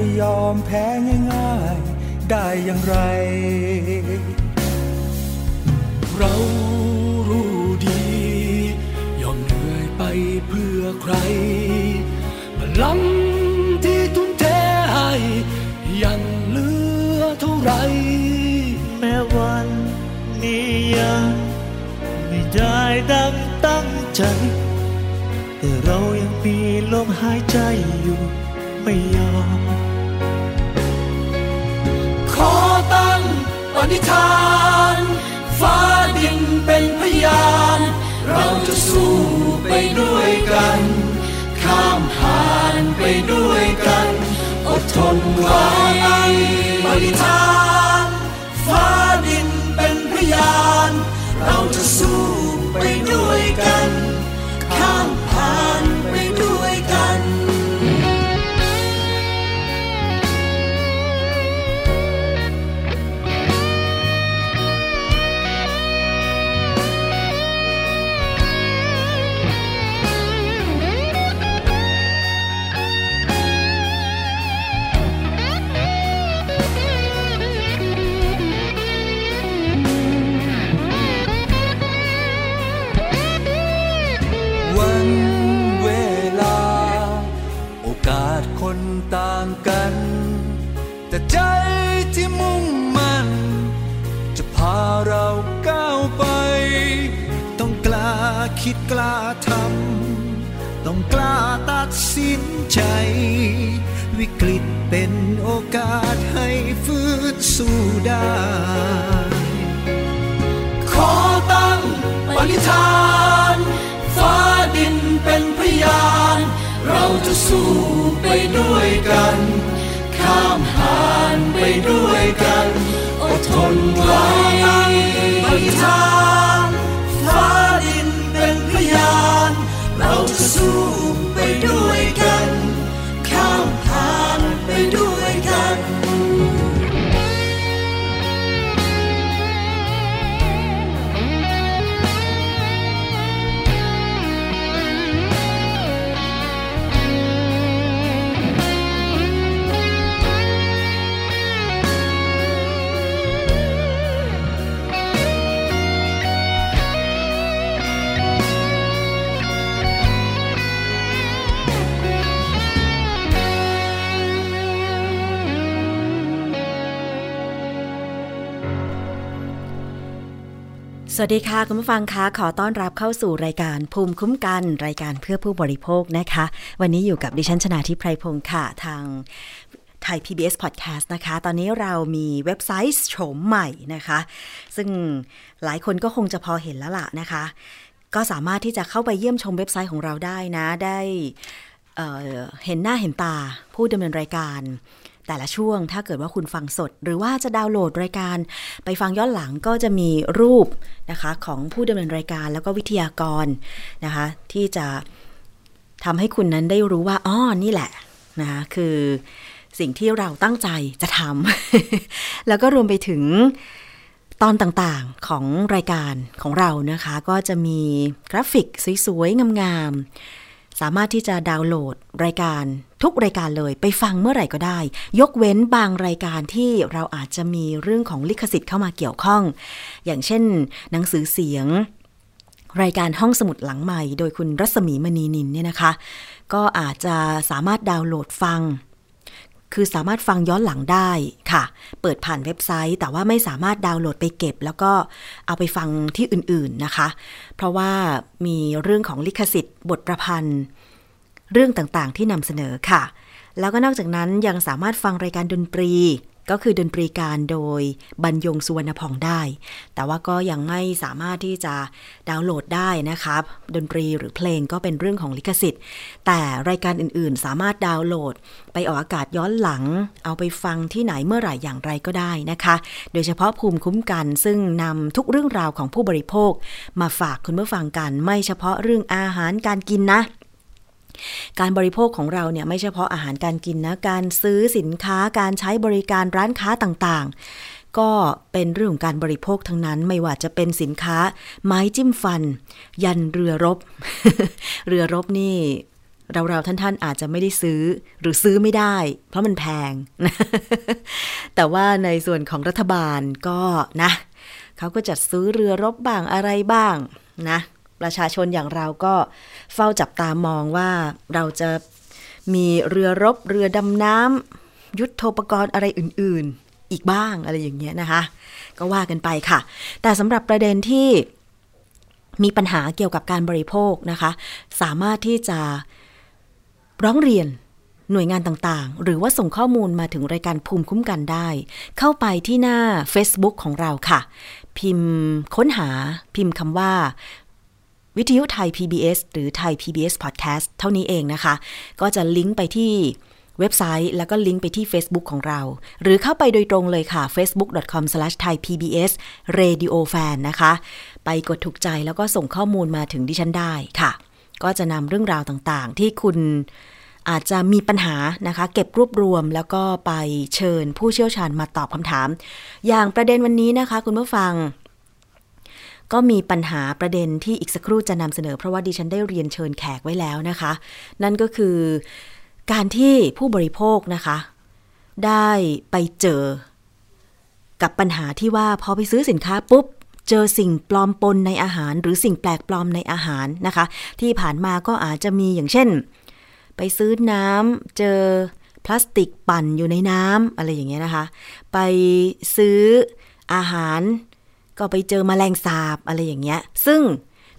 จะยอมแพ้ง่ายๆ ได้อย่างไร เรารู้ดี ยอมเหนื่อยไปเพื่อใคร พลังที่ทุ่มเทให้ยังเหลือเท่าไร แม้วันนี้ยังไม่ได้ดังตั้งใจ แต่เรายังมีลมหายใจอยู่ ไม่ยอม นิทาน ฟ้าดินเป็นพยาน เราจะสู้ไปด้วยกัน ข้ามผ่านไปด้วยกัน อดทนไว้ปณิธาน คิดกล้าทำต้องกล้าตัดสินใจ วิกฤตเป็นโอกาสให้ฟื้นสู้ได้ ขอตั้งปณิธาน ฟ้าดินเป็นพยาน เราจะสู้ไปด้วยกัน ข้ามผ่านไปด้วยกัน อดทนไว้ปณิธานาน เราจะสู้ไปด้วยกัน สวัสดีค่ะ คุณผู้ฟังคะขอต้อนรับเข้าสู่รายการภูมิคุ้มกัน รายการเพื่อผู้บริโภคนะคะ วันนี้อยู่กับดิฉันชนาทิพไพรพงศ์ค่ะ ทางไทย PBS Podcast นะคะ ตอนนี้เรามีเว็บไซต์โฉมใหม่นะคะ ซึ่งหลายคนก็คงจะพอเห็นแล้วล่ะนะคะ ก็สามารถที่จะเข้าไปเยี่ยมชมเว็บไซต์ของเราได้นะ ได้เเห็นหน้าเห็นตาผู้ดำเนินรายการ แต่ละช่วงถ้าเกิดว่าคุณฟังสด หรือว่าจะดาวน์โหลดรายการ ไปฟังย้อนหลังก็จะมีรูปนะคะของผู้ดำเนินรายการแล้วก็วิทยากรนะคะ ที่จะทำให้คุณนั้นได้รู้ว่าอ๋อนี่แหละนะคะคือสิ่งที่เราตั้งใจจะทำแล้วก็รวมไปถึงตอนต่างๆของรายการของเรานะคะ ก็จะมีกราฟิกสวยๆงามๆสามารถที่จะดาวน์โหลดรายการทุกรายการเลยไปฟังเมื่อไหร่ก็ได้ ยกเว้นบางรายการที่เราอาจจะมีเรื่องของลิขสิทธิ์เข้ามาเกี่ยวข้อง อย่างเช่น หนังสือเสียง รายการห้องสมุดหลังใหม่ โดยคุณรัศมีมณีนินเนี่ยนะคะ ก็อาจจะสามารถดาวน์โหลดฟัง คือสามารถฟังย้อนหลังได้ค่ะ เปิดผ่านเว็บไซต์ แต่ว่าไม่สามารถดาวน์โหลดไปเก็บ แล้วก็เอาไปฟังที่อื่นๆนะคะ เพราะว่ามีเรื่องของลิขสิทธิ์บทประพันธ์ เรื่องต่างๆ ที่นำเสนอค่ะ แล้วก็นอกจากนั้นยังสามารถฟังรายการดนตรี ก็คือดนตรีการโดยบรรยงสุวรรณพองได้ แต่ว่าก็ยังไม่สามารถที่จะดาวน์โหลดได้นะครับ ดนตรีหรือเพลงก็เป็นเรื่องของลิขสิทธิ์ แต่รายการอื่นๆ สามารถดาวน์โหลด ไปออกอากาศย้อนหลัง เอาไปฟังที่ไหนเมื่อไหร่อย่างไรก็ได้นะคะ โดยเฉพาะภูมิคุ้มกันซึ่งนำทุกเรื่องราวของผู้บริโภค มาฝากคุณผู้ฟังกันไม่เฉพาะเรื่องอาหารการกินนะ การบริโภคของเราเนี่ยไม่เฉพาะอาหารการกินนะ การซื้อสินค้าการใช้บริการร้านค้าต่างๆ ก็เป็นเรื่องของการบริโภคทั้งนั้น ไม่ว่าจะเป็นสินค้า ไม้จิ้มฟัน ยันเรือรบ เรือรบนี่เราๆท่านๆอาจจะไม่ได้ซื้อหรือซื้อไม่ได้ เพราะมันแพง แต่ว่าในส่วนของรัฐบาลก็นะเขาก็จัดซื้อเรือรบบ้างอะไรบ้างนะ ประชาชนอย่างเราก็เฝ้าจับตามองว่าเราจะมีเรือรบเรือดำน้ำยุทธโปกรณ์อะไรอื่น ๆ อีกบ้างอะไรอย่างเงี้ยนะคะ ก็ว่ากันไปค่ะ แต่สำหรับประเด็นที่มีปัญหาเกี่ยวกับการบริโภคนะคะ สามารถที่จะร้องเรียนหน่วยงานต่างๆ หรือว่าส่งข้อมูลมาถึงรายการภูมิคุ้มกันได้ เข้าไปที่หน้า Facebook ของเราค่ะ พิมพ์ค้นหาพิมพ์คำว่า วิทยุไทย PBS หรือไทย PBS Podcast เท่านี้เองนะคะ ก็จะลิงก์ไปที่เว็บไซต์แล้วก็ลิงก์ไปที่ Facebook ของเรา หรือเข้าไปโดยตรงเลยค่ะ facebook.com/thaipbsradiofan นะคะ ไปกดถูกใจแล้วก็ส่งข้อมูลมาถึงดิฉันได้ค่ะ ก็จะนำเรื่องราวต่างๆ ที่คุณอาจจะมีปัญหานะคะ เก็บรวบรวมแล้วก็ไปเชิญผู้เชี่ยวชาญมาตอบคำถาม อย่างประเด็นวันนี้นะคะ คุณผู้ฟัง ก็มีปัญหาประเด็นที่อีกสักครู่จะนำเสนอเพราะว่าดิฉันได้เรียนเชิญแขกไว้แล้วนะคะ นั่นก็คือการที่ผู้บริโภคนะคะ ได้ไปเจอ กับปัญหาที่ว่าพอไปซื้อสินค้าปุ๊บเจอสิ่งปลอมปนในอาหาร หรือสิ่งแปลกปลอมในอาหารนะคะ ที่ผ่านมาก็อาจจะมีอย่างเช่น ไปซื้อน้ำเจอพลาสติกปั่นอยู่ในน้ำอะไรอย่างเงี้ยนะคะ ไปซื้ออาหาร ก็ไปเจอมแมลงสาบอะไรอย่างเงี้ย ซึ่ง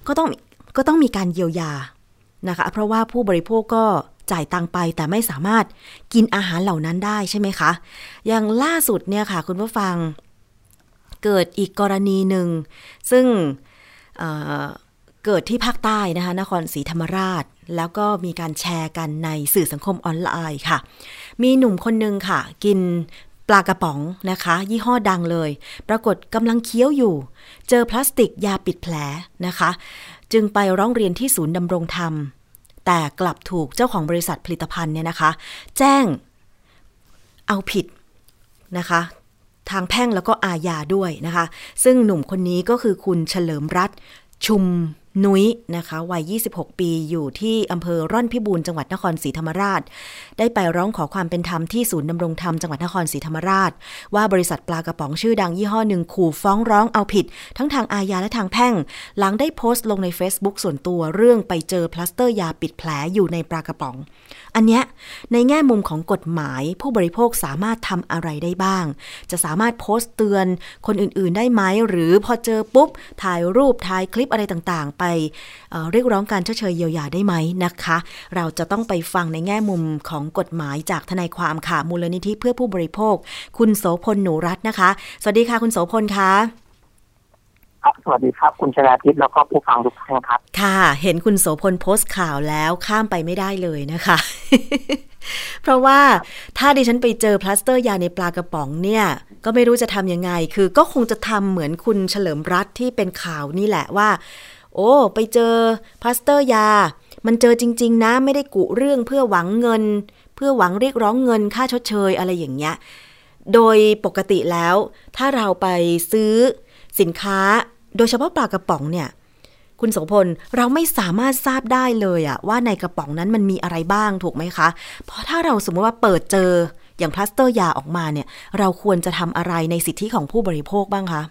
ก็ต้องก็ต้องมีการเยียวยานะคะ เพราะว่าผู้บริโภคก็จ่ายตังไปแต่ไม่สามารถกินอาหารเหล่านั้นได้ใช่ไหมคะ อย่างล่าสุดเนี่ยค่ะ คุณผู้ฟังเกิดอีกกรณีหนึ่ง ซึ่งเเกิดที่ภาคใต้นะคะนครศรีธรรมราช แล้วก็มีการแชร์กันในสื่อสังคมออนไลน์ค่ะ มีหนุ่มคนหนึ่งค่ะ กิน ปลากระป๋องนะคะ ยี่ห้อดังเลย ปรากฏกำลังเคี้ยวอยู่ เจอพลาสติกยาปิดแผลนะคะ จึงไปร้องเรียนที่ศูนย์ดำรงธรรม แต่กลับถูกเจ้าของบริษัทผลิตภัณฑ์เนี่ยนะคะ แจ้งเอาผิดนะคะ ทางแพ่งแล้วก็อาญาด้วยนะคะ ซึ่งหนุ่มคนนี้ก็คือคุณเฉลิมรัตชุม นุ้ยนะคะวัย 26 ปีอยู่ที่อำเภอร่อนพิบูรจังหวัดนครศรีธรรมราช ได้ไปร้องขอความเป็นธรรมที่ศูนย์ดำรงธรรมจังหวัดนครศรีธรรมราช ว่าบริษัทปลากระป๋องชื่อดังยี่ห้อหนึ่งขู่ฟ้องร้องเอาผิด ทั้งทางอาญาและทางแพ่ง หลังได้โพสต์ลงใน Facebook ส่วนตัวเรื่องไปเจอพลาสเตอร์ยาปิดแผลอยู่ในปลากระป๋อง อันเนี้ยในแง่มุมของกฎหมาย ผู้บริโภคสามารถทำอะไรได้บ้าง จะสามารถโพสต์เตือนคนอื่นๆ ได้ไหมหรือพอเจอปุ๊บถ่ายรูปถ่ายคลิปอะไรต่างๆ ไปเรียกร้องการชดเชยเยียวยาได้ไหมนะคะ เราจะต้องไปฟังในแง่มุมของกฎหมายจากทนายความค่ะ มูลนิธิเพื่อผู้บริโภค คุณโสพลหนูรัตน์นะคะ สวัสดีค่ะคุณโสพลคะสวัสดีครับ คุณชนาทิพย์แล้วก็ผู้ฟังทุกท่านครับ ค่ะ เห็นคุณโสพลโพสต์ข่าวแล้วข้ามไปไม่ได้เลยนะคะ เพราะว่าถ้าดิฉันไปเจอพลาสเตอร์ยาในปลากระป๋องเนี่ย ก็ไม่รู้จะทำยังไง คือก็คงจะทำเหมือนคุณเฉลิมรัฐที่เป็นข่าวนี่แหละว่า โอ้ ไปเจอพลาสเตอร์ยา มันเจอจริง ๆ นะ ไม่ได้กุเรื่องเพื่อหวังเงิน เพื่อหวังเรียกร้องเงินค่าชดเชยอะไรอย่างเงี้ย โดยปกติแล้ว ถ้าเราไปซื้อสินค้า โดยเฉพาะปลากระป๋องเนี่ย คุณโสพล เราไม่สามารถทราบได้เลยอะว่าในกระป๋องนั้นมันมีอะไรบ้างถูกไหมคะ เพราะถ้าเราสมมติว่าเปิดเจออย่างพลาสเตอร์ยาออกมาเนี่ย เราควรจะทำอะไรในสิทธิของผู้บริโภคบ้างคะ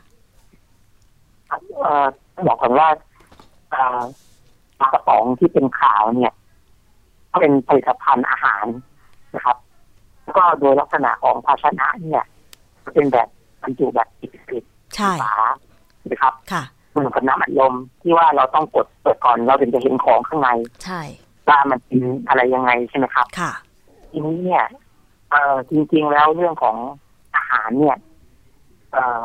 บอกก่อนว่า ปลากระป๋องที่เป็นขาวเนี่ยก็เป็นผลิตภัณฑ์อาหารนะครับแล้วก็โดยลักษณะของภาชนะเนี่ยจะเป็นแบบบรรจุแบบปิดใช่ๆฝานะครับค่ะเหมือนกับน้ำอัดลมที่ว่าเราต้องกดเปิดก่อนเราถึงจะเห็นของข้างใน ใช่ว่ามันเป็นอะไรยังไงใช่ไหมครับค่ะ ทีนี้เนี่ยเอ่อจริง ๆ แล้วเรื่องของอาหารเนี่ย เอ่อ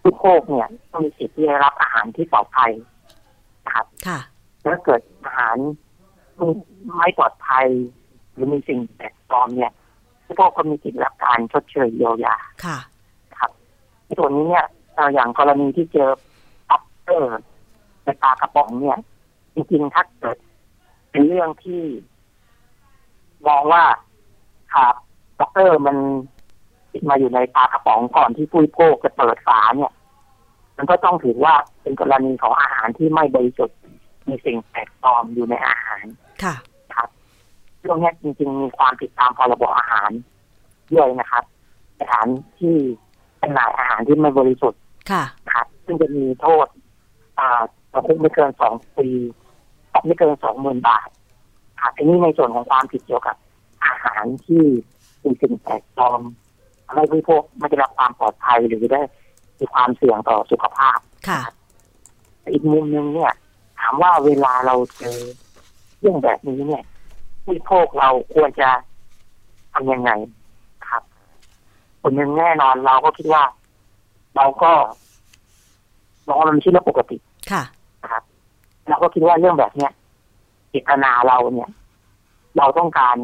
ผู้โภคเนี่ยต้องมีสิทธิ์ที่จะรับอาหารที่ปลอดภัยนะ ครับค่ะถ้าเกิดอาหารไม่ปลอดภัย หรือมีสิ่งแปลกปลอมเนี่ยผู้โภคก็มีสิทธิ์รับการชดเชยเยียวยาค่ะครับในส่วนนี้เนี่ยเอ่ออย่างกรณีที่เจอปัปเตอร์ในปลากระป๋องเนี่ย จริงๆถ้าเกิด เป็นเรื่องที่มองว่าครับปัปเตอร์มันติดมาอยู่ในปลากระป๋องก่อนที่ผู้บริโภคจะเปิดฝาเนี่ย มันก็ต้องถือว่าเป็นกรณีของอาหารที่ไม่บริสุทธิ์มีสิ่งแปลกปลอมอยู่ในอาหาร ค่ะ ครับเรื่องนี้จริง ๆ มีความผิดตามพรบอาหารด้วยนะครับสถานที่จำหน่ายอาหารที่ไม่บริสุทธิ์ ค่ะนะครับ ซึ่งจะมีโทษ อ่าจำคุกไม่เกินสองปีปรับไม่เกินสองหมื่นบาท ครับอันนี้ในส่วนของความผิดเกี่ยวกับอาหารที่มีสิ่งแปลกปลอมทำให้ผู้บริโภคไม่ได้รับความปลอดภัยหรือได้ มีความเสี่ยงต่อสุขภาพค่ะอีกมุมหนึ่งเนี่ย ถามว่าเวลาเราเจอเรื่องแบบนี้เนี่ยผู้บริโภคเราควรจะทำยังไงครับคนหนึ่งแน่นอนเราก็คิดว่า เราก็มองว่ามันไม่ใช่เรื่องปกติค่ะนะครับเราก็คิดว่าเรื่องแบบเนี้ยเจตนาเราเนี่ย เราต้องการ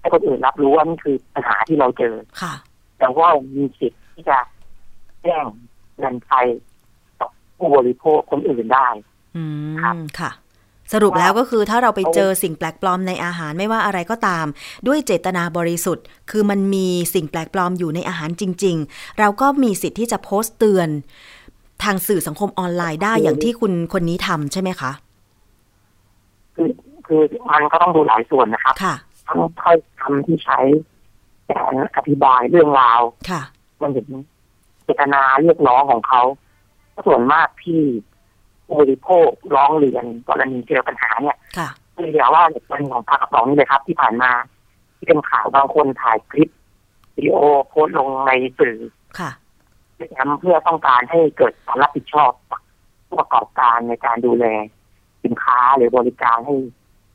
ให้คนอื่นรับรู้ว่านี่คือปัญหาที่เราเจอค่ะ แต่ว่ามีสิทธิ์ที่จะแจ้ง เงินภัยต่อผู้บริโภคคนอื่นได้อืครับมค่ะ สรุปแล้วก็คือถ้าเราไปเจอสิ่งแปลกปลอมในอาหารไม่ว่าอะไรก็ตาม ด้วยเจตนาบริสุทธิ์ คือมันมีสิ่งแปลกปลอมอยู่ในอาหารจริง ๆ เราก็มีสิทธิ์ที่จะโพสต์เตือน ทางสื่อสังคมออนไลน์ได้อย่างที่คุณคนนี้ทำใช่ไหมคะคือคือมันก็ต้องดูหลายส่วนนะครับค่ะทั้งถ้อยคำที่ใช้การอธิบายเรื่องราว ค่ะ มันถึงเจตนาเรียกร้องของเขาส่วนมากที่ผู้บริโภคร้องเรียนกรณีเจอปัญหาเนี่ยค่ะคือเดี๋ยวว่าในกรณีของปลากระป๋องนี่เลยครับ ที่ผ่านมา ที่เป็นข่าวบางคนถ่ายคลิปวิดีโอโพสต์ลงในสื่อค่ะเพื่อต้องการให้เกิดความรับผิดชอบจากผู้ประกอบการในการดูแลสินค้าหรือบริการให้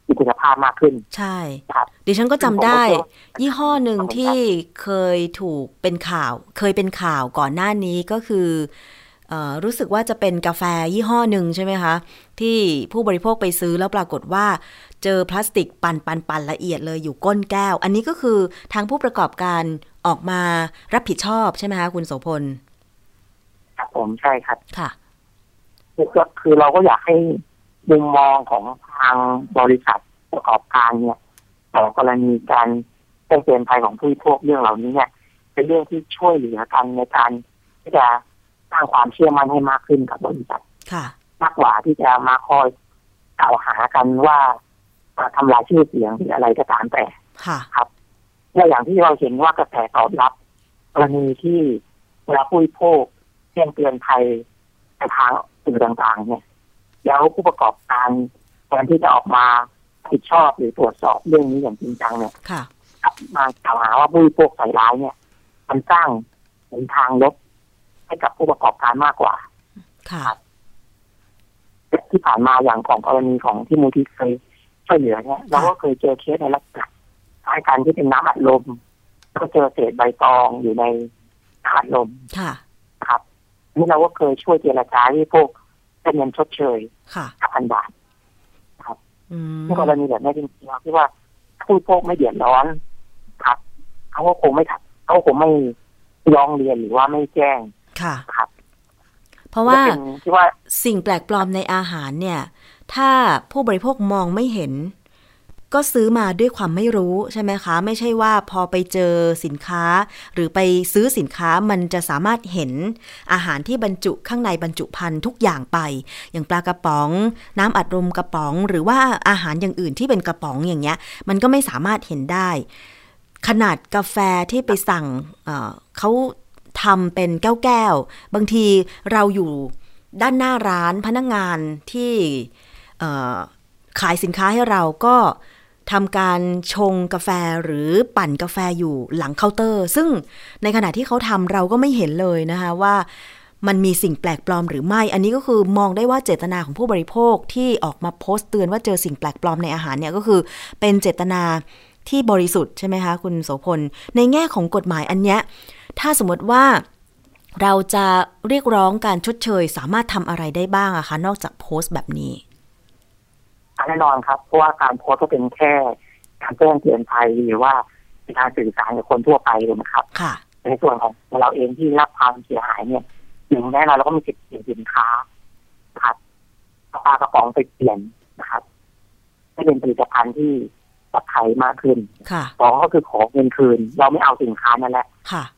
มีคุณภาพมากขึ้น ใช่ครับดิฉันก็จำได้ผมก็ยี่ห้อหนึ่งครับผมที่เคยถูกเป็นข่าว เคยเป็นข่าวก่อนหน้านี้ก็คือเออรู้สึกว่าจะเป็นกาแฟยี่ห้อหนึ่งใช่ไหมคะ ที่ผู้บริโภคไปซื้อแล้วปรากฏว่าเจอพลาสติกปันปันปันละเอียดเลยอยู่ก้นแก้ว อันนี้ก็คือทางผู้ประกอบการออกมารับผิดชอบใช่ไหมคะคุณโสพลครับผมใช่ครับค่ะคือก็คือเราก็อยากให้ มุมมองของทางบริษัทประกอบการเนี่ยต่อกรณีการแจ้งเตือนภัยของผู้บริโภคเรื่องเหล่านี้เนี่ย เป็นเรื่องที่ช่วยเหลือกันในการที่จะสร้างความเชื่อมั่นให้มากขึ้นกับบริษัทค่ะมากกว่าที่จะมาคอยกล่าวหากันว่าเอ่อทำลายชื่อเสียงหรืออะไรก็ตามแต่ค่ะและอย่างที่เราเห็นว่ากระแสตอบรับกรณีที่เวลาผู้บริโภคแจ้งเตือนภัยในทางสื่อต่างๆ เนี่ย แล้วผู้ประกอบการแทนที่จะออกมารับผิดชอบหรือตรวจสอบเรื่องนี้อย่างจริงจังเนี่ยค่ะกลับมากล่าวหาว่าผู้บริโภคใส่ร้ายเนี่ย มันสร้างหนทางลบให้กับผู้ประกอบการมากกว่า ค่ะที่ผ่านมาอย่างของกรณีของที่มูลที่เคยช่วยเหลือเนี่ยเราก็เคยเจอเคสในลักษณะคล้ายกันที่เป็นน้ำอัดลม ก็เจอเศษใบตองอยู่ในน้ำอัดลมค่ะ ครับ นี่เราก็เคยช่วยเจรจาให้พวก ได้เงินชดเชยค่ะห้าพันบาทอืมในกรณีแบบนี้จริงๆเราคิดว่าผู้พวกไม่เดือดร้อนครับเขาก็คงไม่ถักเขาก็คงไม่ร้องเรียนหรือว่าไม่แจ้งค่ะครับ เพราะว่าก็เป็นที่ว่าสิ่งแปลกปลอมในอาหารเนี่ย ถ้าผู้บริโภคมองไม่เห็น ก็ซื้อมาด้วยความไม่รู้ใช่ไหมคะ ไม่ใช่ว่าพอไปเจอสินค้า หรือไปซื้อสินค้ามันจะสามารถเห็นอาหารที่บรรจุข้างในบรรจุภัณฑ์ทุกอย่างไป อย่างปลากระป๋อง น้ำอัดลมกระป๋อง หรือว่าอาหารอย่างอื่นที่เป็นกระป๋องอย่างเงี้ย มันก็ไม่สามารถเห็นได้ ขนาดกาแฟที่ไปสั่งเเขาทำเป็นแก้วๆบางทีเราอยู่ด้านหน้าร้านพนักงานที่ขายสินค้าให้เราก็ ทำการชงกาแฟหรือปั่นกาแฟอยู่หลังเคาน์เตอร์ ซึ่งในขณะที่เขาทำเราก็ไม่เห็นเลยนะคะว่ามันมีสิ่งแปลกปลอมหรือไม่ อันนี้ก็คือมองได้ว่าเจตนาของผู้บริโภคที่ออกมาโพสต์เตือนว่าเจอสิ่งแปลกปลอมในอาหารเนี่ยก็คือเป็นเจตนาที่บริสุทธิ์ใช่ไหมคะคุณโสพล ในแง่ของกฎหมายอันเนี้ยถ้าสมมติว่าเราจะเรียกร้องการชดเชย สามารถทำอะไรได้บ้างอะคะ นอกจากโพสต์แบบนี้ แน่นอนครับ เพราะว่าการโพสต์ก็เป็นแค่การแจ้งเตือนภัยหรือว่าเป็นการสื่อสารกับคนทั่วไปเลยนะครับค่ะในส่วนของเราเองที่รับความเสียหายเนี่ยหนึ่งแน่นอนเราก็มีสิทธิ์เปลี่ยนสินค้านะครับปลากระป๋องไปเปลี่ยนนะครับให้เป็นผลิตภัณฑ์ที่ปลอดภัยมากขึ้นสองก็คือขอเงินคืน เราไม่เอาสินค้านั่นแหละ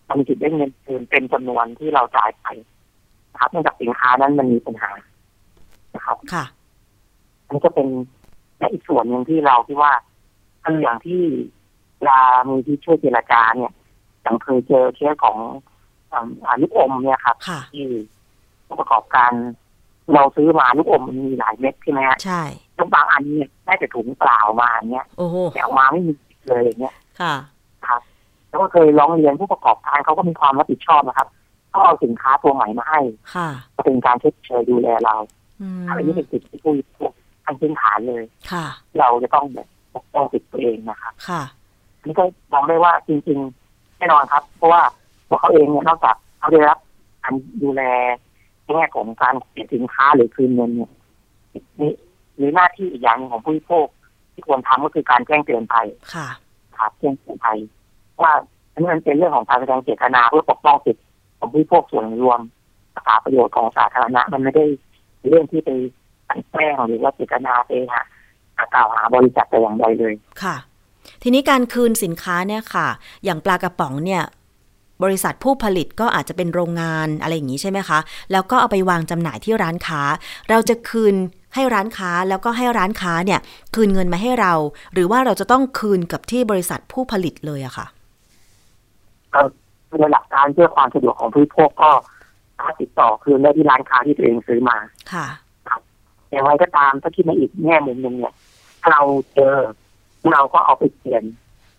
เรามีสิทธิ์ได้เงินคืนเป็นจำนวนที่เราจ่ายไปนะครับเนื่องจากสินค้านั้นมันมีปัญหานะครับค่ะ อันนี้ก็เป็นและอีกส่วนหนึ่งที่เราคิดว่าอันอย่างที่ลามีที่ช่วยเจรจาเนี่ยอย่างเคยเจอเคสของอาลูกอมเนี่ยครับ ที่ผู้ประกอบการเราซื้อมาลูกอมมันมีหลายเม็ดใช่ไหมฮะใช่ทุกบางอันเนี่ยได้แต่ถุงเปล่ามาเนี่ยแต่ออกมาไม่มีเลยอย่างเงี้ยค่ะ ครับ แล้วก็เคยร้องเรียนผู้ประกอบการเขาก็มีความรับผิดชอบนะครับเขาเอาสินค้าตัวใหม่มาให้ ค่ะเป็นการเช็ดเชยดูแลเราอันนี้เป็นสิทธิผู้บริ ขั้นพื้นฐานเลยค่ะ เราจะต้องแบบปกป้องสิทธิตัวเองนะครับค่ะนี่ก็มองได้ว่าจริง ๆ แน่นอนครับ เพราะว่าพวกเขาเองเนี่ยนอกจากเขาได้รับการดูแลแง่ของการเปลี่ยนสินค้าหรือคืนเงินเนี่ยนี่หรือหน้าที่อีกอย่างหนึ่งของผู้บริโภคที่ควรทำก็คือการแจ้งเตือนภัยค่ะครับแจ้งเตือนภัยว่าอันนี้มันเป็นเรื่องของการแสดงเจตนาเพื่อปกป้องสิทธิของผู้บริโภคส่วนรวมรักษาประโยชน์ของสาธารณะมันไม่ได้เรื่องที่ไป กันแกล้งหรือว่าเจตนาไปหากล่าวหาบริษัทแต่อย่างใดเลยค่ะ ทีนี้การคืนสินค้าเนี่ยค่ะ อย่างปลากระป๋องเนี่ย บริษัทผู้ผลิตก็อาจจะเป็นโรงงานอะไรอย่างนี้ใช่ไหมคะ แล้วก็เอาไปวางจำหน่ายที่ร้านค้า เราจะคืนให้ร้านค้าแล้วก็ให้ร้านค้าเนี่ย คืนเงินมาให้เรา หรือว่าเราจะต้องคืนกับที่บริษัทผู้ผลิตเลยอะค่ะในหลักการเพื่อความสะดวกของผู้บริโภคก็ถ้าติดต่อคืนได้ที่ร้านค้าที่ตัวเองซื้อมาค่ะ อย่างไรก็ตามถ้าคิดมาอีกแง่มุมหนึ่งเนี่ยเราเจอเราก็เอาไปเปลี่ยน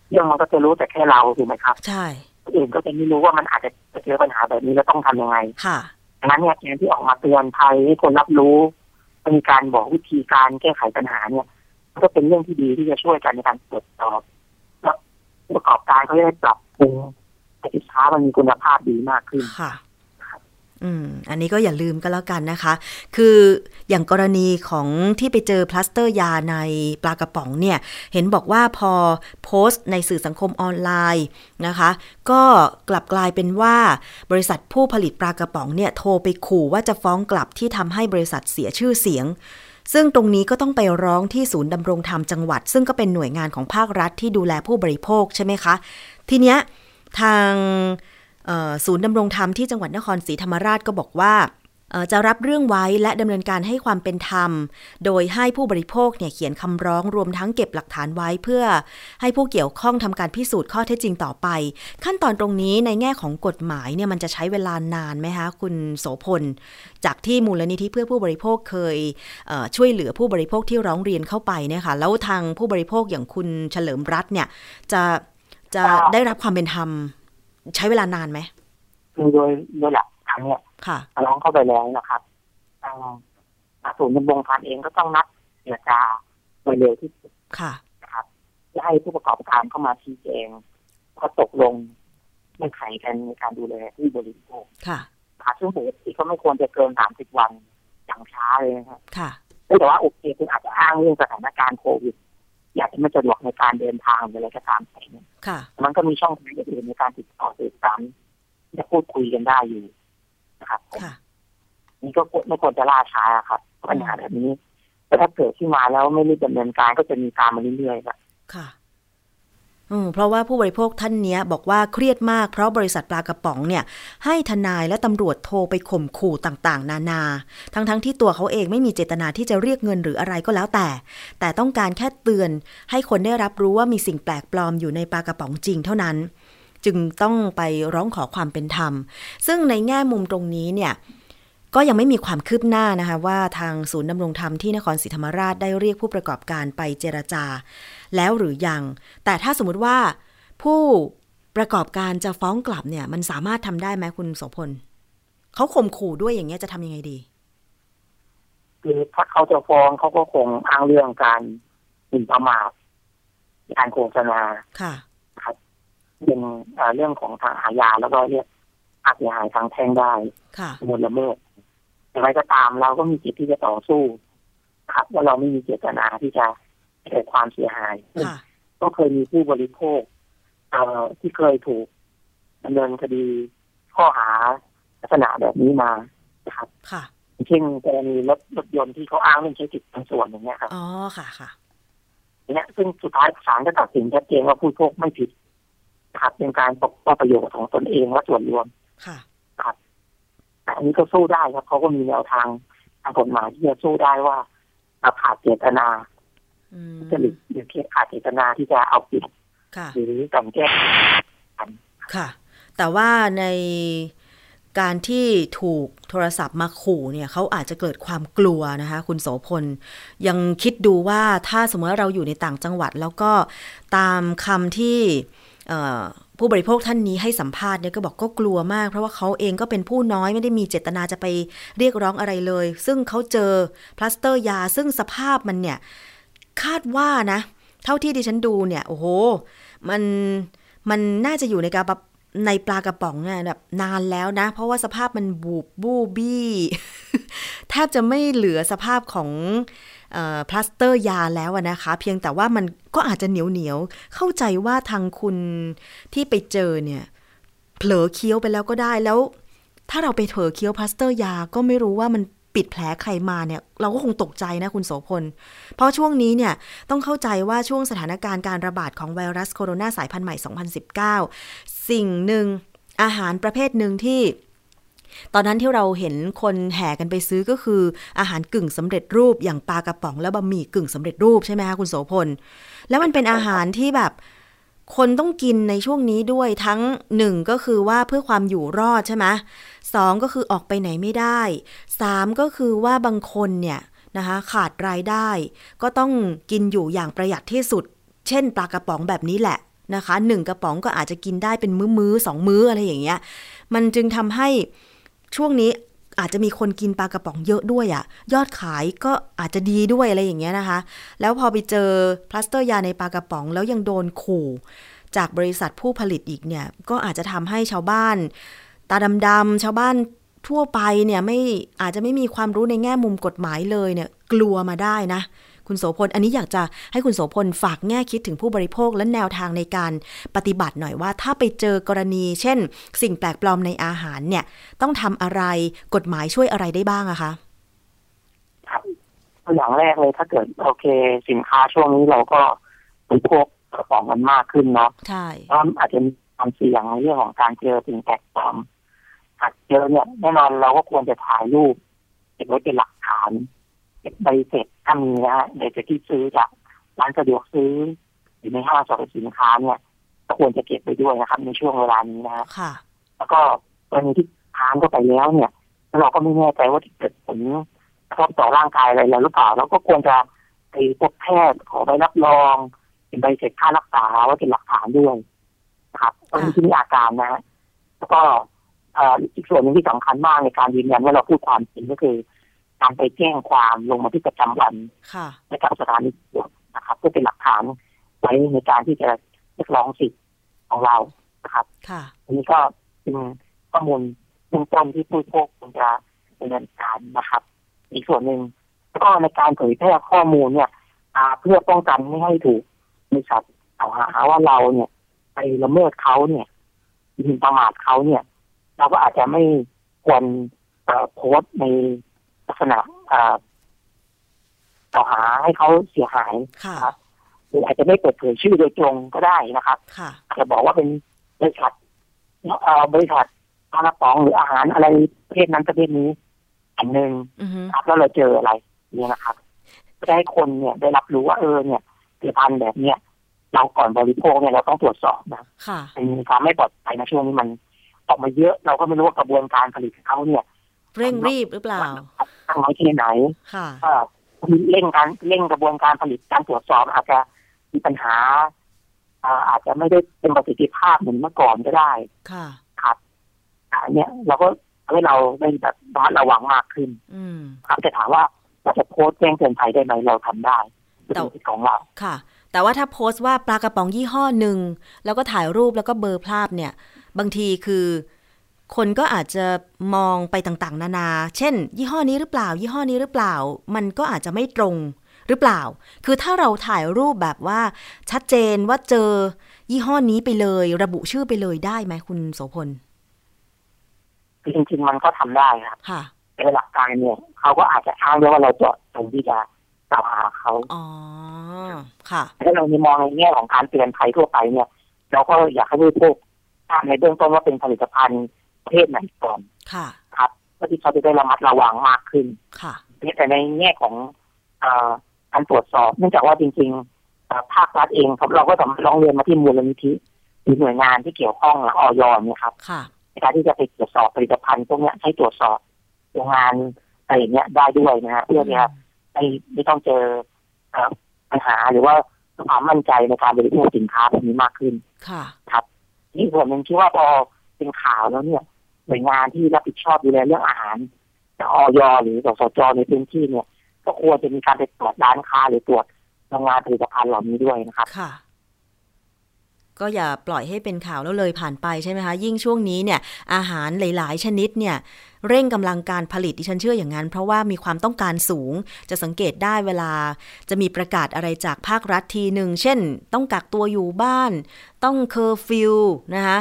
เรื่องมันก็จะรู้แต่แค่เราถูกไหมครับ ใช่คนอื่นก็จะไม่รู้ว่ามันอาจจะเจอปัญหาแบบนี้แล้วต้องทำยังไง ค่ะดังนั้นเนี่ยการที่ออกมาเตือนภัยให้คนรับรู้มีการบอกวิธีการแก้ไขปัญหาเนี่ย ก็เป็นเรื่องที่ดีที่จะช่วยกันในการตรวจสอบแล้วประกอบการเขาจะได้ปรับปรุงสินค้ามันมีคุณภาพดีมากขึ้นค่ะ อืมอันนี้ก็อย่าลืมกันแล้วกันนะคะ คืออย่างกรณีของที่ไปเจอพลาสเตอร์ยาในปลากระป๋องเนี่ย เห็นบอกว่าพอโพสต์ในสื่อสังคมออนไลน์นะคะ ก็กลับกลายเป็นว่าบริษัทผู้ผลิตปลากระป๋องเนี่ยโทรไปขู่ว่าจะฟ้องกลับที่ทำให้บริษัทเสียชื่อเสียงซึ่งตรงนี้ก็ต้องไปร้องที่ศูนย์ดำรงธรรมจังหวัด ซึ่งก็เป็นหน่วยงานของภาครัฐที่ดูแลผู้บริโภคใช่ไหมคะ ทีเนี้ยทาง ศูนย์ดำรงธรรมที่จังหวัดนครศรีธรรมราชก็บอกว่าจะรับเรื่องไว้และดำเนินการให้ความเป็นธรรม โดยให้ผู้บริโภคเนี่ยเขียนคำร้องรวมทั้งเก็บหลักฐานไว้เพื่อ ให้ผู้เกี่ยวข้องทำการพิสูจน์ข้อเท็จจริงต่อไป ขั้นตอนตรงนี้ในแง่ของกฎหมายเนี่ยมันจะใช้เวลานานไหมคะคุณโสพล จากที่มูลนิธิเพื่อผู้บริโภคเคยช่วยเหลือผู้บริโภคที่ร้องเรียนเข้าไปเนี่ยค่ะแล้วทางผู้บริโภคอย่างคุณเฉลิมรัตน์เนี่ยจะจะได้รับความเป็นธรรม ใช้เวลานานไหมคือโดยโดยหลักทางเนี่ยร้องเข้าไปแล้วนะครับทางศูนย์ดำรงการเองก็ต้องนัดเจรจาโดยเร็วที่สุดค่ะนะครับจะให้ผู้ประกอบการเข้ามาชี้แจงก็ตกลงเงื่อนไขกันในการดูแลที่บริโภคค่ะซึ่งปกติก็ไม่ควรจะเกินสามสิบวันอย่างช้าเลยนะครับค่ะแต่ว่าโอเคคุณอาจจะอ้างเรื่องสถานการณ์โควิด อยากจะไม่สะดวกในการเดินทางอะไรก็ตามแต่เนี่ยมันก็มีช่องทางอื่นในการติดต่อสื่อสารจะพูดคุยกันได้อยู่นะครับนี่ก็ไม่ควรจะล่าช้าครับปัญหาแบบนี้แต่ถ้าเกิดที่มาแล้วไม่รีบดำเนินการก็จะมีตามมาเรื่อยๆครับค่ะ เพราะว่าผู้บริโภคท่านนี้บอกว่าเครียดมากเพราะบริษัทปลากระป๋องเนี่ย ให้ทนายและตำรวจโทรไปข่มขู่ต่างๆ นานา ทั้งๆทที่ตัวเขาเองไม่มีเจตนาที่จะเรียกเงินหรืออะไรก็แล้วแต่ แต่ต้องการแค่เตือน ให้คนได้รับรู้ว่ามีสิ่งแปลกปลอมอยู่ในปลากระป๋องจริงเท่านั้น จึงต้องไปร้องขอความเป็นธรรม ซึ่งในแง่มุมตรงนี้เนี่ย ก็ยังไม่มีความคืบหน้านะคะว่าทางศูนย์ดำรงธรรมที่นครศรีธรรมราชได้เรียกผู้ประกอบการไปเจรจา แล้วหรือยัง แต่ถ้าสมมติว่าผู้ประกอบการจะฟ้องกลับเนี่ย มันสามารถทำได้ไหมคุณโสพลเขาข่มขู่ด้วยอย่างเงี้ยจะทำยังไงดี คือถ้าเขาจะฟ้องเขาก็คงอ้างเรื่องการหมิ่นประมาทการโฆษณาค่ะครับเป็นเอ่อเรื่องของทางอาญาแล้วก็เรียกค่าเสียหายทางแพ่งได้ค่ะมูลละเมิด อย่างไรก็ตามเราก็มีสิทธิ์ที่จะต่อสู้ ครับ ว่าเราไม่มีเจตนาที่จะเกิดความเสียหายค่ะก็เคยมีผู้บริโภค เอ่อที่เคยถูกดำเนินคดีข้อหาลักษณะแบบนี้มานะครับค่ะเช่นกรณีรถรถยนต์ที่เขาอ้างเรื่องใช้จิตบางส่วนอย่างเงี้ยครับอ๋อค่ะค่ะเนี่ยซึ่งสุดท้ายศาลก็ตัดสินชัดเจนว่าผู้บริโภคไม่ผิดนะครับเป็นการปกป้องประโยชน์ของตนเองและส่วนรวม ค่ะ แต่อันนี้ก็สู้ได้ครับเขาก็มีแนวทางทางกฎหมายที่จะสู้ได้ว่าเราขาดเจตนาอืมจะหรือหรือเพียงขาดเจตนาที่จะเอาผิดค่ะหรือกันแกล้งค่ะ แต่ว่าในการที่ถูกโทรศัพท์มาขู่เนี่ยเขาอาจจะเกิดความกลัวนะคะ คุณโสพล ยังคิดดูว่าถ้าสมมติว่าเราอยู่ในต่างจังหวัด แล้วก็ตามคำที่เอ่อ ผู้บริโภคท่านนี้ให้สัมภาษณ์เนี่ยก็บอกก็กลัวมาก เพราะว่าเขาเองก็เป็นผู้น้อยไม่ได้มีเจตนาจะไปเรียกร้องอะไรเลย ซึ่งเขาเจอพลาสเตอร์ยา ซึ่งสภาพมันเนี่ยคาดว่านะ เท่าที่ดิฉันดูเนี่ยโอ้โหมันมันน่าจะอยู่ในกระปะในปลากระป๋องเนี่ยแบบนานแล้วนะ เพราะว่าสภาพมันบุบบู้บี้แทบจะไม่เหลือสภาพของ พลาสเตอร์ยาแล้วนะคะ เพียงแต่ว่ามันก็อาจจะเหนียวเหนียวเข้าใจว่าทางคุณที่ไปเจอเนี่ยเผลอเคี้ยวไปแล้วก็ได้แล้ว ถ้าเราไปเผลอเคี้ยวพลาสเตอร์ยาก็ไม่รู้ว่ามันปิดแผลใครมาเนี่ย เราก็คงตกใจนะคุณโสพล เพราะช่วงนี้เนี่ย ต้องเข้าใจว่าช่วงสถานการณ์การระบาดของไวรัสโคโรนาสายพันธุ์ใหม่ 2019 สิ่งหนึ่งอาหารประเภทหนึ่งที่ ตอนนั้นที่เราเห็นคนแห่กันไปซื้อก็คือ อาหารกึ่งสำเร็จรูปอย่างปลากระป๋องและบะหมี่กึ่งสำเร็จรูปใช่ไหมคะคุณโสพล แล้วมันเป็นอาหารที่แบบคนต้องกินในช่วงนี้ด้วยทั้งหนึ่งก็คือว่าเพื่อความอยู่รอดใช่ไหมสองก็คือออกไปไหนไม่ได้สามก็คือว่าบางคนเนี่ยนะคะขาดรายได้ ก็ต้องกินอยู่อย่างประหยัดที่สุด เช่นปลากระป๋องแบบนี้แหละนะคะหนึ่งกระป๋องก็อาจจะกินได้เป็นมื้อๆสองมื้ออะไรอย่างเงี้ย มันจึงทำให้ ช่วงนี้อาจจะมีคนกินปลากระป๋องเยอะด้วยอะ่ะ ยอดขายก็อาจจะดีด้วยอะไรอย่างเงี้ยนะคะ แล้วพอไปเจอพลาสเตอร์ยาในปลากระป๋อง แล้วยังโดนขู่ จากบริษัทผู้ผลิตอีกเนี่ย ก็อาจจะทำให้ชาวบ้าน ตาดำๆชาวบ้านทั่วไปเนี่ยไม่อาจจะไม่มีความรู้ในแง่มุมกฎหมายเลยเนี่ย กลัวมาได้นะ คุณโสพล อันนี้อยากจะให้คุณโสพลฝากแง่คิดถึงผู้บริโภคและแนวทางในการปฏิบัติหน่อยว่า ถ้าไปเจอกรณี เช่น สิ่งแปลกปลอมในอาหารเนี่ย ต้องทำอะไรกฎหมายช่วยอะไรได้บ้างอะคะครับตัวอย่างแรกเลยถ้าเกิดโอเค สินค้าช่วงนี้เราก็บริโภคกระป๋องมันมากขึ้นเนาะใช่ก็อาจจะมีความเสี่ยงในเรื่องของการเจอสิ่งแปลกปลอมหากเจอเนี่ยแน่นอนเราก็ควรจะถ่ายรูปเก็บไว้เป็นหลักฐาน เก็บใบเสร็จถ้ามีนะฮะใบเสร็จที่ซื้อจากร้านสะดวกซื้อ หรือในห้างสรรพสินค้าเนี่ยก็ควรจะเก็บไปด้วยนะครับ ในช่วงเวลานี้นะฮะค่ะแล้วก็กรณีที่ทานเข้าไปแล้วเนี่ย เราก็ไม่แน่ใจว่าจะเกิดผลกระทบต่อร่างกายอะไรแล้วหรือเปล่าเราก็ควรจะไปพบแพทย์ขอใบรับรองเป็นใบเสร็จค่ารักษาไว้เป็นหลักฐานด้วยนะครับกรณีที่มีอาการนะฮะแล้วก็เอ่ออีกส่วนหนึ่งที่สำคัญมากในการยืนยันว่าเราพูดความจริงก็คือ การไปแจ้งความลงมาที่ประจำวันค่ะในกับสถานีตำรวจนะครับเพื่อเป็นหลักฐานไว้ในการที่จะเรียกร้องสิทธิ์ของเรานะครับค่ะอันนี้ก็เป็นข้อมูลเบื้องต้นที่ผู้บริโภคควรจะดำเนินการนะครับ อีกส่วนหนึ่งแล้วก็ในการเผยแพร่ข้อมูลเนี่ยอ่าเพื่อป้องกันไม่ให้ถูกบริษัทกล่าวหาว่าเราเนี่ย ไปละเมิดเขาเนี่ยหมินประมาทเขาเนี่ย เราก็อาจจะไม่ควรเอ่อโพสต์ใน ลักษณะเอ่อกล่าวหาให้เขาเสียหายค่ะนะครับหรืออาจจะไม่เปิดเผยชื่อโดยตรงก็ได้นะครับค่ะอาจจะบอกว่าเป็นบริษัทเอ่อบริษัทปลากระป๋องหรืออาหารอะไรประเภทนั้นประเภทนี้อันหนึ่งอือฮึครับแล้วเราเจออะไรเนี่ยนะครับเพื่อให้คนเนี่ยได้รับรู้ว่าเออเนี่ยผลิตภัณฑ์แบบเนี้ยเราก่อนบริโภคเนี่ยเราต้องตรวจสอบนะค่ะมันมีความไม่ปลอดภัยนะช่วงนี้มันออกมาเยอะ เราก็ไม่รู้ว่ากระบวนการผลิตเขาเนี่ย เร่งรีบหรือเปล่าทางน้อยแค่ไหนค่ะก็เร่งการเร่งกระบวนการผลิตการตรวจสอบอาจจะมีปัญหาอ่าอาจจะไม่ได้เป็นประสิทธิภาพเหมือนเมื่อก่อนก็ได้ ค่ะ ครับอันเนี้ยเราก็ทำให้เราได้แบบระมัดระวังมากขึ้น อืมครับแต่ถามว่าเราจะโพสต์แจ้งเตือนภัยได้ไหมเราทำได้เป็นแต่สิทธิ์ของเราค่ะ แต่ว่าถ้าโพสต์ว่าปลากระป๋องยี่ห้อหนึ่งแล้วก็ถ่ายรูปแล้วก็เบอร์ภาพเนี่ย บางทีคือ คนก็อาจจะมองไปต่างๆ นานา เช่น ยี่ห้อนี้หรือเปล่า ยี่ห้อนี้หรือเปล่า มันก็อาจจะไม่ตรงหรือเปล่า คือถ้าเราถ่ายรูปแบบว่าชัดเจนว่าเจอ ยี่ห้อนี้ไปเลย ระบุชื่อไปเลยได้ไหมคุณโสพลคือจริงๆมันก็ทำได้ครับค่ะในหลักการเนี่ยเขาก็อาจจะอ้างได้ว่าเราเจาะจงที่จะกล่าวหาเขาอ๋อค่ะถ้าเรามองในแง่ของการเตือนภัยทั่วไปเนี่ย เราก็อยากให้ผู้บริโภคทราบในเบื้องต้นว่าเป็นผลิตภัณฑ์ ประเภทไหนก่อนค่ะ ครับเพื่อที่เขาจะได้ระมัดระวังมากขึ้น ค่ะแต่ในแง่ของเออการตรวจสอบเนื่องจากว่าจริงๆเอ่อภาครัฐเองครับเราก็สามารถร้องเรียนมาที่มูลนิธิหรือหน่วยงานที่เกี่ยวข้องและออยเนี่ยครับค่ะในการที่จะไปตรวจสอบผลิตภัณฑ์พวกเนี้ยให้ตรวจสอบโรงงานอะไรอย่างเงี้ยได้ด้วยนะฮะเพื่อที่จะไม่ไม่ต้องเจอเอ่อปัญหาหรือว่าความมั่นใจในการบริโภคสินค้าแบบนี้มากขึ้น ค่ะนี่ส่วนหนึ่งที่ว่าพอเป็นข่าวแล้วเนี่ย หน่วยงานที่รับผิดชอบดูแลเรื่องอาหารออยหรือสสจในพื้นที่เนี่ย ก็ควรจะมีการไปตรวจร้านค้าหรือตรวจโรงงานผลิตภัณฑ์เหล่านี้ด้วยนะครับค่ะก็อย่าปล่อยให้เป็นข่าวแล้วเลยผ่านไปใช่ไหมคะ ยิ่งช่วงนี้เนี่ยอาหารหลาย ๆ ชนิดเนี่ยเร่งกำลังการผลิตดิฉันเชื่ออย่างนั้น เพราะว่ามีความต้องการสูง จะสังเกตได้เวลา จะมีประกาศอะไรจากภาครัฐทีหนึ่ง เช่น ต้องกักตัวอยู่บ้าน ต้องเคอร์ฟิวนะคะ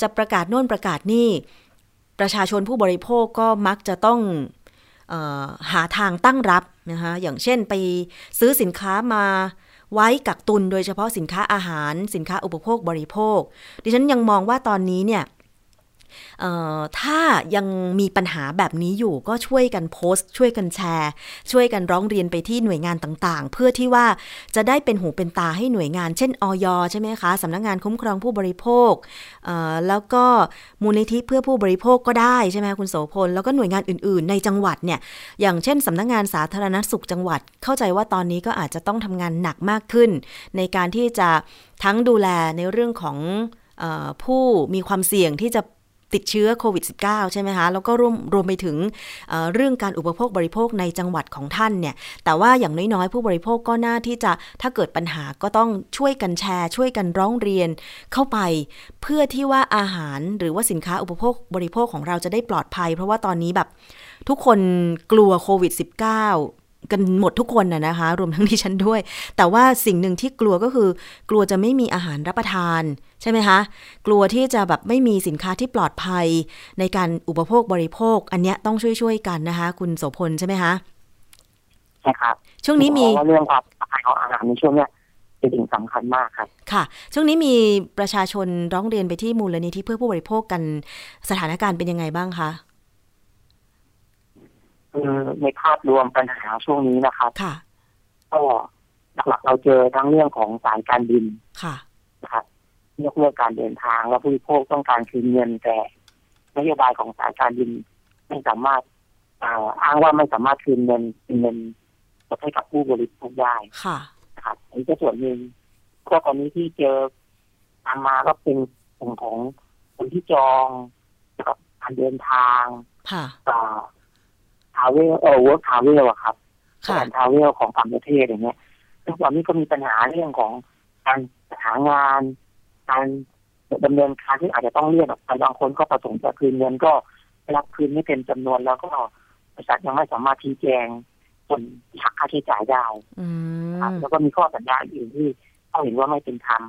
จะประกาศโน่นประกาศนี่ ประชาชนผู้บริโภคก็มักจะต้องออหาทางตั้งรับนะคะอย่างเช่นไปซื้อสินค้ามาไว้กักตุนโดยเฉพาะสินค้าอาหาร สินค้าอุปโภคบริโภค ดิฉันยังมองว่าตอนนี้เนี่ย ถ้ายังมีปัญหาแบบนี้อยู่ก็ช่วยกันโพสต์ ช่วยกันแชร์ ช่วยกันร้องเรียนไปที่หน่วยงานต่างๆ เพื่อที่ว่าจะได้เป็นหูเป็นตาให้หน่วยงานเช่น อยใช่ไหมคะสำนักงานคุ้มครองผู้บริโภค แล้วก็มูลนิธิเพื่อผู้บริโภคก็ได้ใช่ไหมคุณโสพล แล้วก็หน่วยงานอื่นๆ ในจังหวัดเนี่ยอย่างเช่นสำนักงานสาธารณสุขจังหวัด เข้าใจว่าตอนนี้ก็อาจจะต้องทำงานหนักมากขึ้น ในการที่จะทั้งดูแลในเรื่องของผู้มีความเสี่ยงที่จะ ติดเชื้อโควิด -19 ใช่ไหมคะ แล้วก็รวมรวมไปถึงเเรื่องการอุปโภคบริโภคในจังหวัดของท่านเนี่ย แต่ว่าอย่างน้อยๆ ผู้บริโภคก็น่าที่จะถ้าเกิดปัญหาก็ต้องช่วยกันแชร์ ช่วยกันร้องเรียนเข้าไป เพื่อที่ว่าอาหารหรือว่าสินค้าอุปโภคบริโภคของเราจะได้ปลอดภัย เพราะว่าตอนนี้แบบทุกคนกลัวโควิด -19 กันหมดทุกคนนะนะคะ รวมทั้งดิฉันด้วย แต่ว่าสิ่งหนึ่งที่กลัวก็คือ กลัวจะไม่มีอาหารรับประทานใช่ไหมคะ กลัวที่จะแบบไม่มีสินค้าที่ปลอดภัยในการอุปโภคบริโภค อันเนี้ยต้องช่วยๆกันนะคะ คุณโสพลใช่ไหมคะใช่ครับช่วงนี้มีเพราะว่าเรื่องความปลอดภัยของอาหารในช่วงเนี้ยเป็นสิ่งสำคัญมากครับค่ะ ช่วงนี้มีประชาชนร้องเรียนไปที่มูลนิธิเพื่อผู้บริโภคกันสถานการณ์เป็นยังไงบ้างคะคือ ในภาพรวมปัญหาช่วงนี้นะครับค่ะก็หลักๆเราเจอทั้งเรื่องของสายการบินค่ะนะครับยกเลิกการเดินทางแล้วผู้บริโภคต้องการคืนเงินแต่นโยบายของสายการบินไม่สามารถอ่าอ้างว่าไม่สามารถคืนเงินคืนเงินให้กับผู้บริโภคได้ค่ะนะครับอันนี้ก็ส่วนหนึ่งก็ตอนนี้ที่เจอตามมาก็เป็นกลุ่มของคนที่จองเกี่ยวกับการเดินทางค่ะ travel เออ work travel อะครับค่ะการ travel ของต่างประเทศอย่างเงี้ยซึ่งตอนนี้ก็มีปัญหาเรื่องของการหางานการดำเนินการที่อาจจะต้องเลื่อนออกไปบางคนก็ประสงค์จะคืนเงินก็ได้รับคืนไม่เต็มจำนวนแล้วก็บริษัทยังไม่สามารถชี้แจงส่วนหักค่าใช้จ่ายได้อืครับมแล้วก็มีข้อสัญญาอื่นที่เขาเห็นว่าไม่เป็นธรรม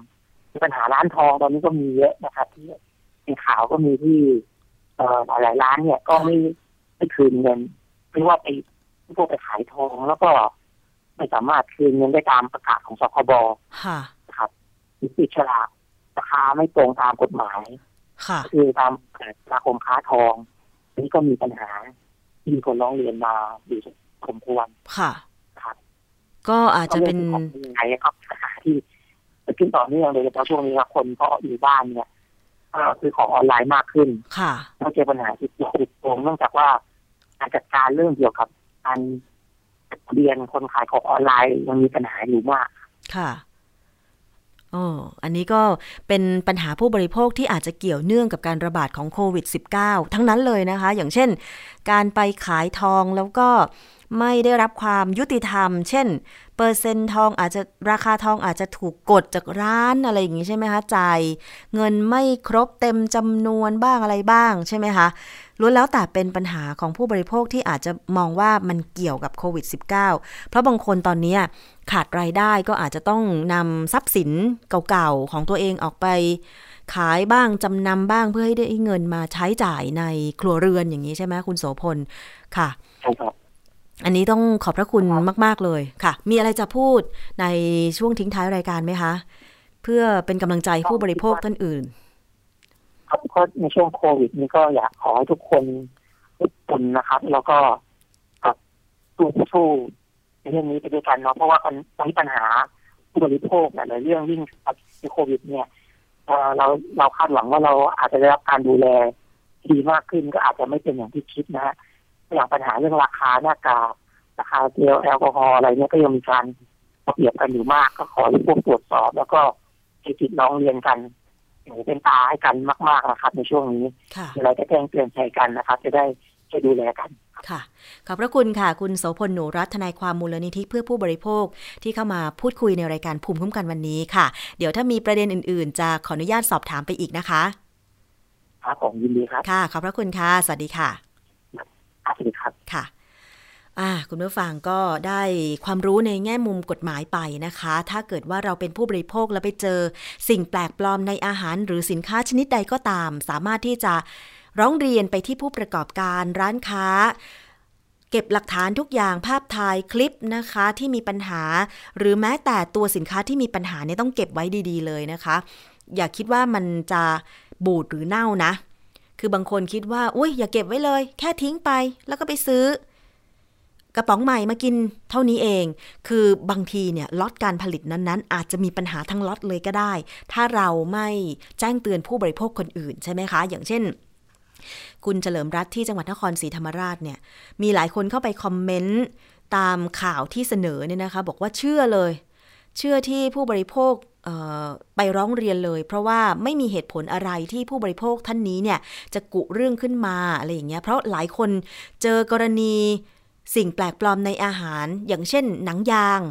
มีปัญหาร้านทองตอนนี้ก็มีเยอะนะครับที่เป็นข่าวก็มีที่ เอ่อหลายๆร้านเนี่ยก็ไม่ไม่คืนเงิน ไม่ว่าไปพวกไปขายทองแล้วก็ไม่สามารถคืนเงินได้ตามประกาศของสคบค่ะนะครับหรือปิดฉลากราคาไม่ตรงตามกฎหมาย ค่ะ คือตามสมาคมค้าทองอันนี้ก็มีปัญหาที่มีคนร้องเรียนมาอยู่สมควรค่ะครับ ก็อาจจะเป็นก็รื่องของยังไงครับปัญหาที่เกิดขึ้นต่อเนื่องโดยเฉพาะช่วงนี้ครับคนเพราะอยู่บ้านเนี่ยก็ซื้อของออนไลน์มากขึ้น ค่ะต้องเจอปัญหาที่ติดโกงเนื่องจากว่า การจัดการเรื่องเกี่ยวกับการเรียนคนขายของออนไลน์ยังมีปัญหาอยู่มากค่ะอ๋ออันนี้ก็เป็นปัญหาผู้บริโภคที่อาจจะเกี่ยวเนื่องกับการระบาดของโควิด -19 ทั้งนั้นเลยนะคะ อย่างเช่น การไปขายทองแล้วก็ไม่ได้รับความยุติธรรม เช่น เปอร์เซ็นต์ทองอาจจะราคาทองอาจจะถูกกดจากร้านอะไรอย่างนี้ใช่ไหมคะจ่ายเงินไม่ครบเต็มจำนวนบ้างอะไรบ้างใช่ไหมคะ ล้วนแล้วแต่เป็นปัญหาของผู้บริโภคที่อาจจะมองว่ามันเกี่ยวกับโควิด -19 เพราะบางคนตอนนี้ขาดรายได้ก็อาจจะต้องนำทรัพย์สินเก่าๆ ของตัวเองออกไป ขายบ้างจำนำบ้างเพื่อให้ได้เงินมาใช้จ่ายในครัวเรือนอย่างนี้ใช่ไหมคุณโสพลค่ะใช่ครับอันนี้ต้องขอบพระคุณมาก ๆ เลยค่ะ มีอะไรจะพูดในช่วงทิ้งท้ายรายการไหมคะ เพื่อเป็นกำลังใจผู้บริโภคท่านอื่น ครับก็ในช่วงโควิด นี้ก็อยากขอให้ทุกคนทุกคนนะครับ แล้วก็กับตู้สู้ในเรื่องนี้ไปด้วยกันเนาะเพราะว่าตอนนี้ปัญหาผู้บริโภคเนี่ยเรื่องยิ่งในโควิด เนี่ยเราเราคาดหวังว่าเราอาจจะได้รับการดูแลดีมากขึ้นก็อาจจะไม่เป็นอย่างที่คิดนะฮะอย่างปัญหาเรื่องราคาหน้ากากราคาเจลแอลกอฮอล์อะไรเนี่ยก็ยังมีการเปรียบกันอยู่มากก็ขอให้พวกตรวจสอบ แล้วก็ติดน้องเรียนกัน หูเป็นตาให้กันมากๆนะครับ ในช่วงนี้อะไรก็แจ้งเตือนใจกันนะครับ จะได้จะดูแลกันค่ะ ขอบพระคุณค่ะ คุณโสพลหนูรัตนายความมูลนิธิเพื่อผู้บริโภคที่เข้ามาพูดคุยในรายการภูมิคุ้มกันวันนี้ค่ะ เดี๋ยวถ้ามีประเด็นอื่น ๆ จะขออนุญาตสอบถามไปอีกนะคะครับผมยินดีครับ ค่ะ ขอบพระคุณค่ะ สวัสดีค่ะสวัสดีครับ ค่ะ อ่าคุณผู้ฟังก็ได้ความรู้ในแง่มุมกฎหมายไปนะคะ ถ้าเกิดว่าเราเป็นผู้บริโภคแล้วไปเจอ สิ่งแปลกปลอมในอาหารหรือสินค้าชนิดใดก็ตาม สามารถที่จะร้องเรียนไปที่ผู้ประกอบการร้านค้า เก็บหลักฐานทุกอย่างภาพถ่ายคลิปนะคะที่มีปัญหา หรือแม้แต่ตัวสินค้าที่มีปัญหาเนี่ยต้องเก็บไว้ดี ๆ เลยนะคะ อย่าคิดว่ามันจะบูดหรือเน่านะ คือบางคนคิดว่าอุ้ยอย่าเก็บไว้เลย แค่ทิ้งไปแล้วก็ไปซื้อ กระป๋องใหม่มากินเท่านี้เอง คือบางทีเนี่ยล็อตการผลิตนั้นๆ อาจจะมีปัญหาทั้งล็อตเลยก็ได้ ถ้าเราไม่แจ้งเตือนผู้บริโภคคนอื่นใช่ไหมคะ อย่างเช่น คุณเฉลิมรัฐที่จังหวัดนครศรีธรรมราชเนี่ย มีหลายคนเข้าไปคอมเมนต์ตามข่าวที่เสนอเนี่ยนะคะ บอกว่าเชื่อเลย เชื่อที่ผู้บริโภคไปร้องเรียนเลย เพราะว่าไม่มีเหตุผลอะไรที่ผู้บริโภคท่านนี้เนี่ยจะกุเรื่องขึ้นมาอะไรอย่างเงี้ยเพราะหลายคนเจอกรณี สิ่งแปลกปลอมในอาหาร อย่างเช่น หนังยาง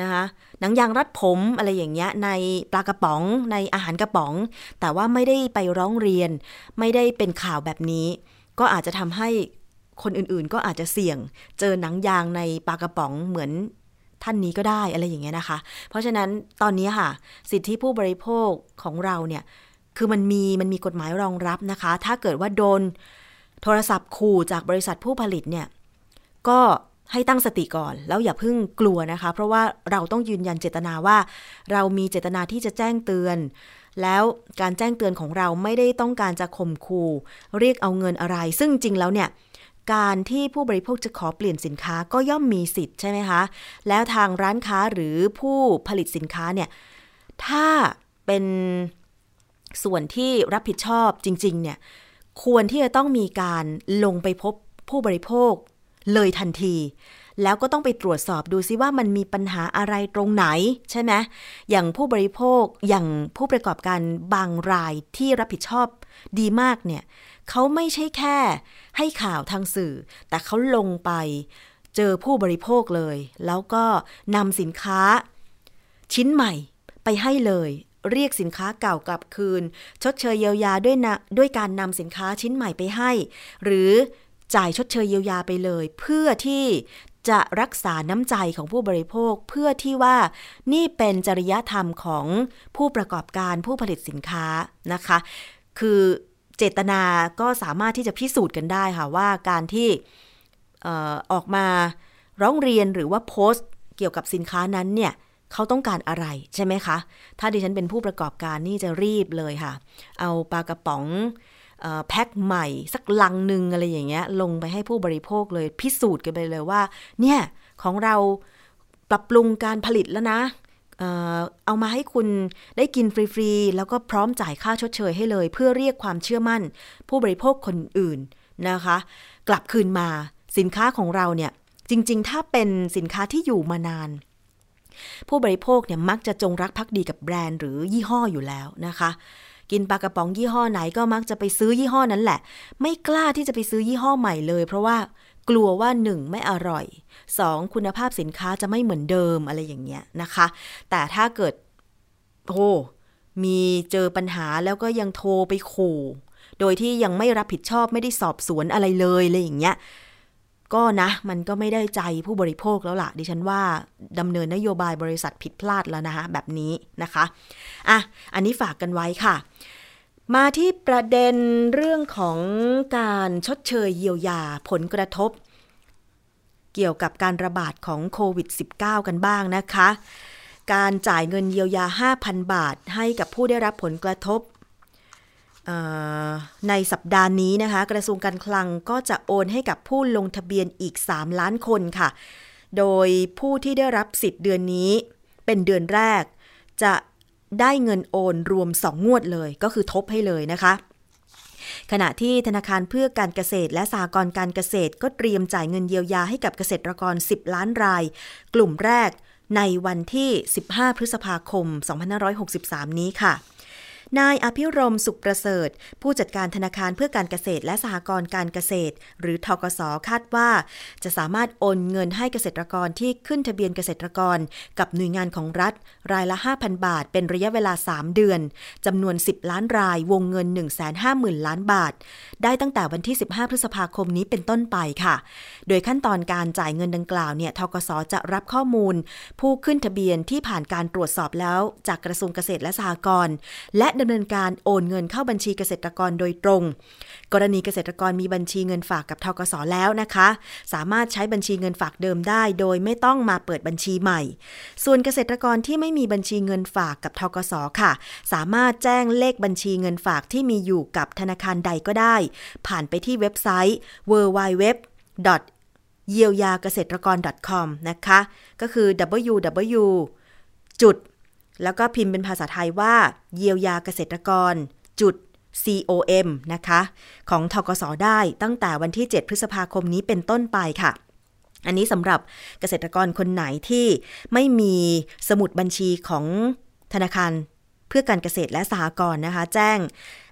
นะคะหนังยางรัดผมอะไรอย่างเงี้ยในปลากระป๋องในอาหารกระป๋อง แต่ว่าไม่ได้ไปร้องเรียน ไม่ได้เป็นข่าวแบบนี้ ก็อาจจะทำให้คนอื่นๆ ก็อาจจะเสี่ยง เจอหนังยางในปลากระป๋องเหมือนท่านนี้ก็ได้อะไรอย่างเงี้ยนะคะ เพราะฉะนั้นตอนนี้ค่ะ สิทธิผู้บริโภคของเราเนี่ยคือมันมีมันมีกฎหมายรองรับนะคะ ถ้าเกิดว่าโดนโทรศัพท์ขู่จากบริษัทผู้ผลิตเนี่ย ก็ให้ตั้งสติก่อน แล้วอย่าเพิ่งกลัวนะคะ เพราะว่าเราต้องยืนยันเจตนาว่า เรามีเจตนาที่จะแจ้งเตือน แล้วการแจ้งเตือนของเราไม่ได้ต้องการจะข่มขู่เรียกเอาเงินอะไร ซึ่งจริงแล้วเนี่ยการที่ผู้บริโภคจะขอเปลี่ยนสินค้าก็ย่อมมีสิทธิ์ใช่ไหมคะ แล้วทางร้านค้าหรือผู้ผลิตสินค้าเนี่ย ถ้าเป็นส่วนที่รับผิดชอบจริง ๆ เนี่ย ควรที่จะต้องมีการลงไปพบผู้บริโภค เลยทันที แล้วก็ต้องไปตรวจสอบดูซิว่ามันมีปัญหาอะไรตรงไหนใช่ไหมอย่างผู้บริโภคอย่างผู้ประกอบการบางรายที่รับผิดชอบดีมากเนี่ยเขาไม่ใช่แค่ให้ข่าวทางสื่อ แต่เขาลงไปเจอผู้บริโภคเลย แล้วก็นำสินค้า ชิ้นใหม่ไปให้เลย เรียกสินค้าเก่ากลับคืน ชดเชยเยียวยาด้วยนะด้วยการนำสินค้าชิ้นใหม่ไปให้ หรือ จ่ายชดเชยเยียวยาไปเลย เพื่อที่จะรักษาน้ำใจของผู้บริโภค เพื่อที่ว่านี่เป็นจริยธรรมของผู้ประกอบการผู้ผลิตสินค้านะคะ คือเจตนาก็สามารถที่จะพิสูจน์กันได้ค่ะว่าการที่ออกมาร้องเรียนหรือว่าโพสต์เกี่ยวกับสินค้านั้นเนี่ยเขาต้องการอะไรใช่ไหมคะ ถ้าดิฉันเป็นผู้ประกอบการนี่จะรีบเลยค่ะ เอาปลากระป๋อง แพ็คใหม่สักลังหนึ่งอะไรอย่างเงี้ยลงไปให้ผู้บริโภคเลยพิสูจน์กันไปเลยว่า เนี่ย ของเราปรับปรุงการผลิตแล้วนะเอามาให้คุณได้กินฟรีๆ แล้วก็พร้อมจ่ายค่าชดเชยให้เลย เพื่อเรียกความเชื่อมั่น ผู้บริโภคคนอื่นนะคะ กลับคืนมาสินค้าของเราเนี่ย จริงๆ ถ้าเป็นสินค้าที่อยู่มานาน ผู้บริโภคเนี่ยมักจะจงรักภักดีกับแบรนด์หรือยี่ห้ออยู่แล้วนะคะ กินปลากระป๋องยี่ห้อไหนก็มักจะไปซื้อยี่ห้อนั้นแหละ ไม่กล้าที่จะไปซื้อยี่ห้อใหม่เลย เพราะว่ากลัวว่า 1. ไม่อร่อย 2. คุณภาพสินค้าจะไม่เหมือนเดิมอะไรอย่างเงี้ยนะคะ แต่ถ้าเกิดโอ้มีเจอปัญหาแล้วก็ยังโทรไปขู่ โดยที่ยังไม่รับผิดชอบไม่ได้สอบสวนอะไรเลยอะไรอย่างเงี้ย ก็นะ มันก็ไม่ได้ใจผู้บริโภคแล้วล่ะ ดิฉันว่าดำเนินนโยบายบริษัทผิดพลาดแล้วนะคะแบบนี้นะคะอะอันนี้ฝากกันไว้ค่ะ มาที่ประเด็นเรื่องของการชดเชยเยียวยาผลกระทบ เกี่ยวกับการระบาดของโควิด -19 กันบ้างนะคะ การจ่ายเงินเยียวยา 5,000 บาท ให้กับผู้ได้รับผลกระทบ ในสัปดาห์นี้นะคะ กระทรวงการคลังก็จะโอนให้กับผู้ลงทะเบียนอีก 3 ล้านคนค่ะ โดยผู้ที่ได้รับสิทธิ์เดือนนี้ เป็นเดือนแรก จะได้เงินโอนรวม 2 งวดเลยก็คือทบให้เลยนะคะ ขณะที่ธนาคารเพื่อการเกษตรและสหกรณ์การเกษตรก็เตรียมจ่ายเงินเยียวยาให้กับเกษตรกร 10 ล้านราย กลุ่มแรกในวันที่ 15 พฤษภาคม 2563 นี้ค่ะ นายอภิรมสุขประเสริฐ ผู้จัดการธนาคารเพื่อการเกษตรและสหกรณ์การเกษตร หรือทกสคาดว่า จะสามารถโอนเงินให้เกษตรกรที่ขึ้นทะเบียนเกษตรกร กับหน่วยงานของรัฐ รายละ 5,000 บาท เป็นระยะเวลา 3 เดือนจำนวน 10 ล้านรายวงเงิน 150,000 ล้านบาท ได้ตั้งแต่วันที่ 15 พฤษภาคมนี้เป็นต้นไปค่ะ โดยขั้นตอนการจ่ายเงินดังกล่าวเนี่ยทกสจะรับข้อมูล ผู้ขึ้นทะเบียนที่ผ่านการตรวจสอบแล้ว จากกระทรวงเกษตรและสหกรณ์และดำเนินการโอนเงินเข้าบัญชีเกษตรกรโดยตรง กรณีเกษตรกรมีบัญชีเงินฝากกับทกสแล้วนะคะ สามารถใช้บัญชีเงินฝากเดิมได้ โดยไม่ต้องมาเปิดบัญชีใหม่ ส่วนเกษตรกรที่ไม่มีบัญชีเงินฝากกับทกสค่ะ สามารถแจ้งเลขบัญชีเงินฝากที่มีอยู่กับธนาคารใดก็ได้ ผ่านไปที่เว็บไซต์ www เยียวยาเกษตรกร .com นะคะ ก็คือ www จุด แล้วก็พิมพ์เป็นภาษาไทยว่า เยียวยาเกษตรกร จุด com นะคะ ของทกสได้ตั้งแต่วันที่ 7 พฤษภาคมนี้เป็นต้นไปค่ะ อันนี้สำหรับเกษตรกรคนไหนที่ไม่มีสมุดบัญชีของธนาคารเพื่อการเกษตรและสหกรณ์นะคะ แจ้ง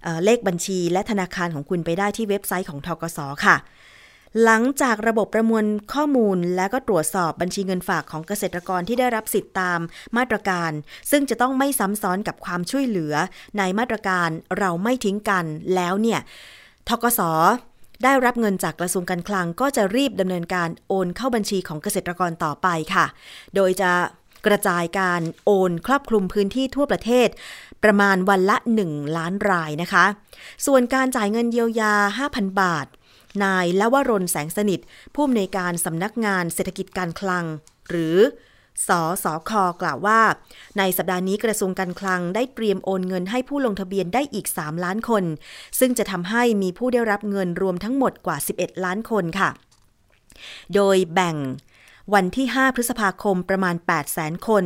เเลขบัญชีและธนาคารของคุณไปได้ที่เว็บไซต์ของทกสค่ะ หลังจากระบบประมวลข้อมูลและก็ตรวจสอบบัญชีเงินฝากของเกษตรกรที่ได้รับสิทธิ์ตามมาตรการ ซึ่งจะต้องไม่ซ้ำซ้อนกับความช่วยเหลือ ในมาตรการเราไม่ทิ้งกันแล้วเนี่ยทกสได้รับเงินจากกระทรวงการคลังก็จะรีบดำเนินการโอนเข้าบัญชีของเกษตรกรต่อไปค่ะ โดยจะกระจายการโอนครอบคลุมพื้นที่ทั่วประเทศ ประมาณวันละ 1 ล้านรายนะคะ ส่วนการจ่ายเงินเยียวยา 5,000 บาท นายละวรนแสงสนิท ผู้อำนวยการสำนักงานเศรษฐกิจการคลัง หรือสสคกล่าวว่า ในสัปดาห์นี้กระทรวงการคลังได้เตรียมโอนเงินให้ผู้ลงทะเบียนได้อีก 3 ล้านคน ซึ่งจะทำให้มีผู้ได้รับเงินรวมทั้งหมดกว่า 11 ล้านคนค่ะ โดยแบ่งวันที่ 5 พฤษภาคมประมาณ 8 0 0 0 0 0คน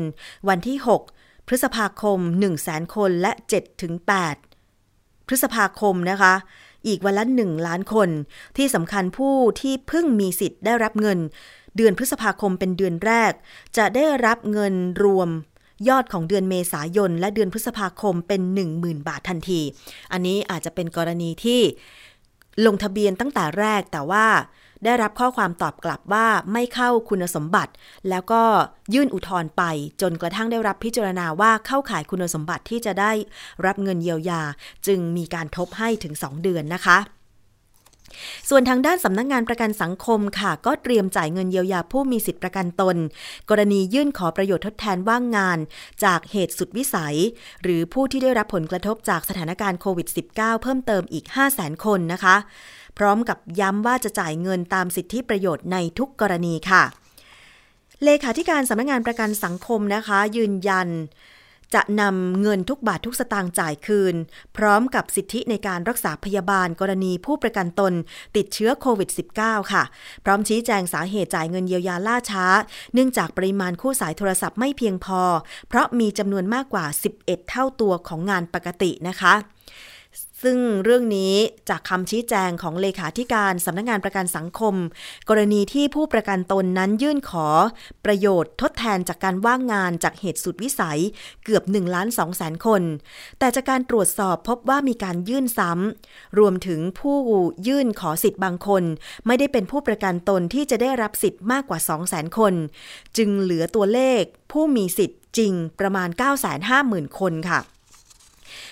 วันที่ 6 พฤษภาคม 1 0 0 0 0 0 คนและ7ถึง8พฤษภาคมนะคะ อีกวันละหนึ่งล้านคน ที่สำคัญผู้ที่เพิ่งมีสิทธิ์ได้รับเงิน เดือนพฤษภาคมเป็นเดือนแรก จะได้รับเงินรวมยอดของเดือนเมษายน และเดือนพฤษภาคมเป็น 10,000 บาททันที อันนี้อาจจะเป็นกรณีที่ลงทะเบียนตั้งแต่แรกแต่ว่า ได้รับข้อความตอบกลับว่าไม่เข้าคุณสมบัติ แล้วก็ยื่นอุทธรณ์ไป จนกระทั่งได้รับพิจารณาว่าเข้าข่ายคุณสมบัติที่จะได้รับเงินเยียวยา จึงมีการทบให้ถึง 2 เดือนนะคะส่วนทางด้านสำนักงงานประกันสังคมค่ะ ก็เตรียมจ่ายเงินเยียวยาผู้มีสิทธิประกันตน กรณียื่นขอประโยชน์ทดแทนว่างงาน จากเหตุสุดวิสัย หรือผู้ที่ได้รับผลกระทบจากสถานการณ์โควิด -19 เพิ่มเติมอีก 5 0 0 0 0 0 คนนะคะ พร้อมกับย้ำว่าจะจ่ายเงินตามสิทธิประโยชน์ในทุกกรณีค่ะ เลขาธิการสำนักงงานประกันสังคมนะคะ ยืนยัน จะนำเงินทุกบาททุกสตางค์จ่ายคืน พร้อมกับสิทธิในการรักษาพยาบาลกรณีผู้ประกันตนติดเชื้อโควิด -19 ค่ะ พร้อมชี้แจงสาเหตุจ่ายเงินเยียวยาล่าช้า เนื่องจากปริมาณคู่สายโทรศัพท์ไม่เพียงพอ เพราะมีจำนวนมากกว่า 11 เท่าตัวของงานปกตินะคะ ซึ่งเรื่องนี้จากคำชี้แจงของเลขาธิการสำนักงงานประกันสังคม กรณีที่ผู้ประกันตนนั้นยื่นขอ ประโยชน์ทดแทนจากการว่างงานจากเหตุสุดวิสัยเกือบ1ล้าน2แสนคน แต่จากการตรวจสอบพบว่ามีการยื่นซ้ำ รวมถึงผู้ยื่นขอสิทธิ์บางคน ไม่ได้เป็นผู้ประกันตนที่จะได้รับสิทธิ์มากกว่า 2 0 0 0 0 0 คน จึงเหลือตัวเลขผู้มีสิทธิ์จริงประมาณ 950,000 คนค่ะ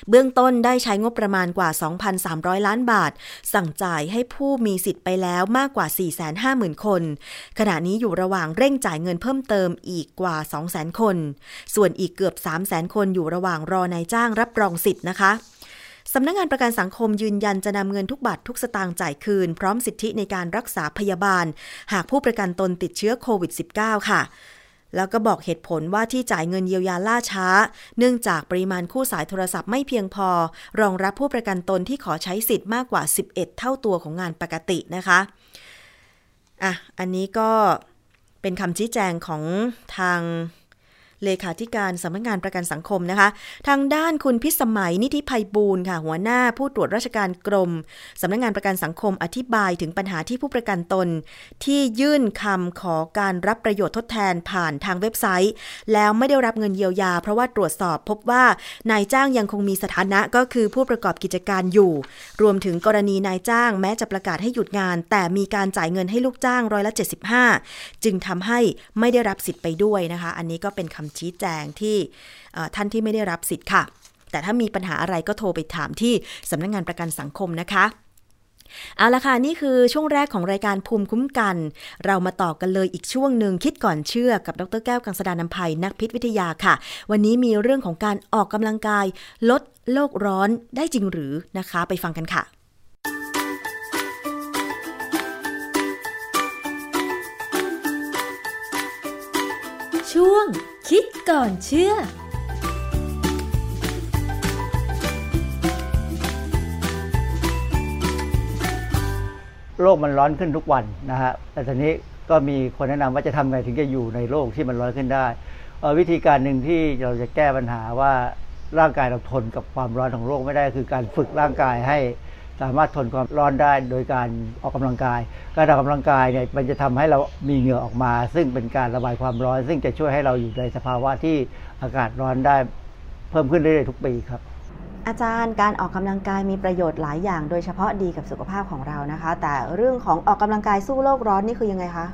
เบื้องต้นได้ใช้งบประมาณกว่า 2,300 ล้านบาท สั่งจ่ายให้ผู้มีสิทธิ์ไปแล้วมากกว่า 450,000 คน ขณะนี้อยู่ระหว่างเร่งจ่ายเงินเพิ่มเติมอีกกว่า 200,000 คน ส่วนอีกเกือบ 300,000 คนอยู่ระหว่างรอนายจ้างรับรองสิทธิ์นะคะสำนักงงานประกันสังคมยืนยันจะนำเงินทุกบาททุกสตางค์จ่ายคืน พร้อมสิทธิในการรักษาพยาบาล หากผู้ประกันตนติดเชื้อโควิด -19 ค่ะ แล้วก็บอกเหตุผลว่าที่จ่ายเงินเยียวยาล่าช้า เนื่องจากปริมาณคู่สายโทรศัพท์ไม่เพียงพอ รองรับผู้ประกันตนที่ขอใช้สิทธิ์มากกว่า 11 เท่าตัวของงานปกตินะคะอะอันนี้ก็เป็นคำชี้แจงของทาง เลขาธิการสำนักงานประกันสังคมนะคะ ทางด้านคุณพิสมัยนิธิภัยบูลค่ะ หัวหน้าผู้ตรวจราชการกรมสำนักงานประกันสังคมอธิบายถึงปัญหาที่ผู้ประกันตน ที่ยื่นคำขอการรับประโยชน์ทดแทนผ่านทางเว็บไซต์ แล้วไม่ได้รับเงินเยียวยา เพราะว่าตรวจสอบพบว่านายจ้างยังคงมีสถานะก็คือผู้ประกอบกิจการอยู่ รวมถึงกรณีนายจ้างแม้จะประกาศให้หยุดงาน แต่มีการจ่ายเงินให้ลูกจ้างร้อยละ75 จึงทำให้ไม่ได้รับสิทธิ์ไปด้วยนะคะ อันนี้ก็เป็นคำชี้แจงที่ท่านที่ไม่ได้รับสิทธิ์ค่ะ แต่ถ้ามีปัญหาอะไรก็โทรไปถามที่สำนักงงานประกันสังคมนะคะเอาละค่ะ นี่คือช่วงแรกของรายการภูมิคุ้มกัน เรามาต่อกันเลยอีกช่วงหนึ่งคิดก่อนเชื่อกับดรแก้วกังสดานนภัยนักพิษวิทยาค่ะ วันนี้มีเรื่องของการออกกำลังกาย ลดโลกร้อนได้จริงหรือนะคะ ไปฟังกันค่ะ ช่วง คิดก่อนเชื่อ โลกมันร้อนขึ้นทุกวันนะฮะ แต่ตอนนี้ก็มีคนแนะนำว่าจะทำไงถึงจะอยู่ในโลกที่มันร้อนขึ้นได้ วิธีการหนึ่งที่เราจะแก้ปัญหาว่าร่างกายเราทนกับความร้อนของโลกไม่ได้คือการฝึกร่างกายให้ สามารถทนความร้อนได้โดยการออกกำลังกาย การออกกำลังกายเนี่ยมันจะทำให้เรามีเหงื่อออกมา ซึ่งเป็นการระบายความร้อน ซึ่งจะช่วยให้เราอยู่ในสภาวะที่อากาศร้อนได้เพิ่มขึ้นเรื่อยๆทุกปีครับ อาจารย์การออกกำลังกายมีประโยชน์หลายอย่าง โดยเฉพาะดีกับสุขภาพของเรานะคะ แต่เรื่องของออกกำลังกายสู้โลกร้อนนี่คือยังไงคะ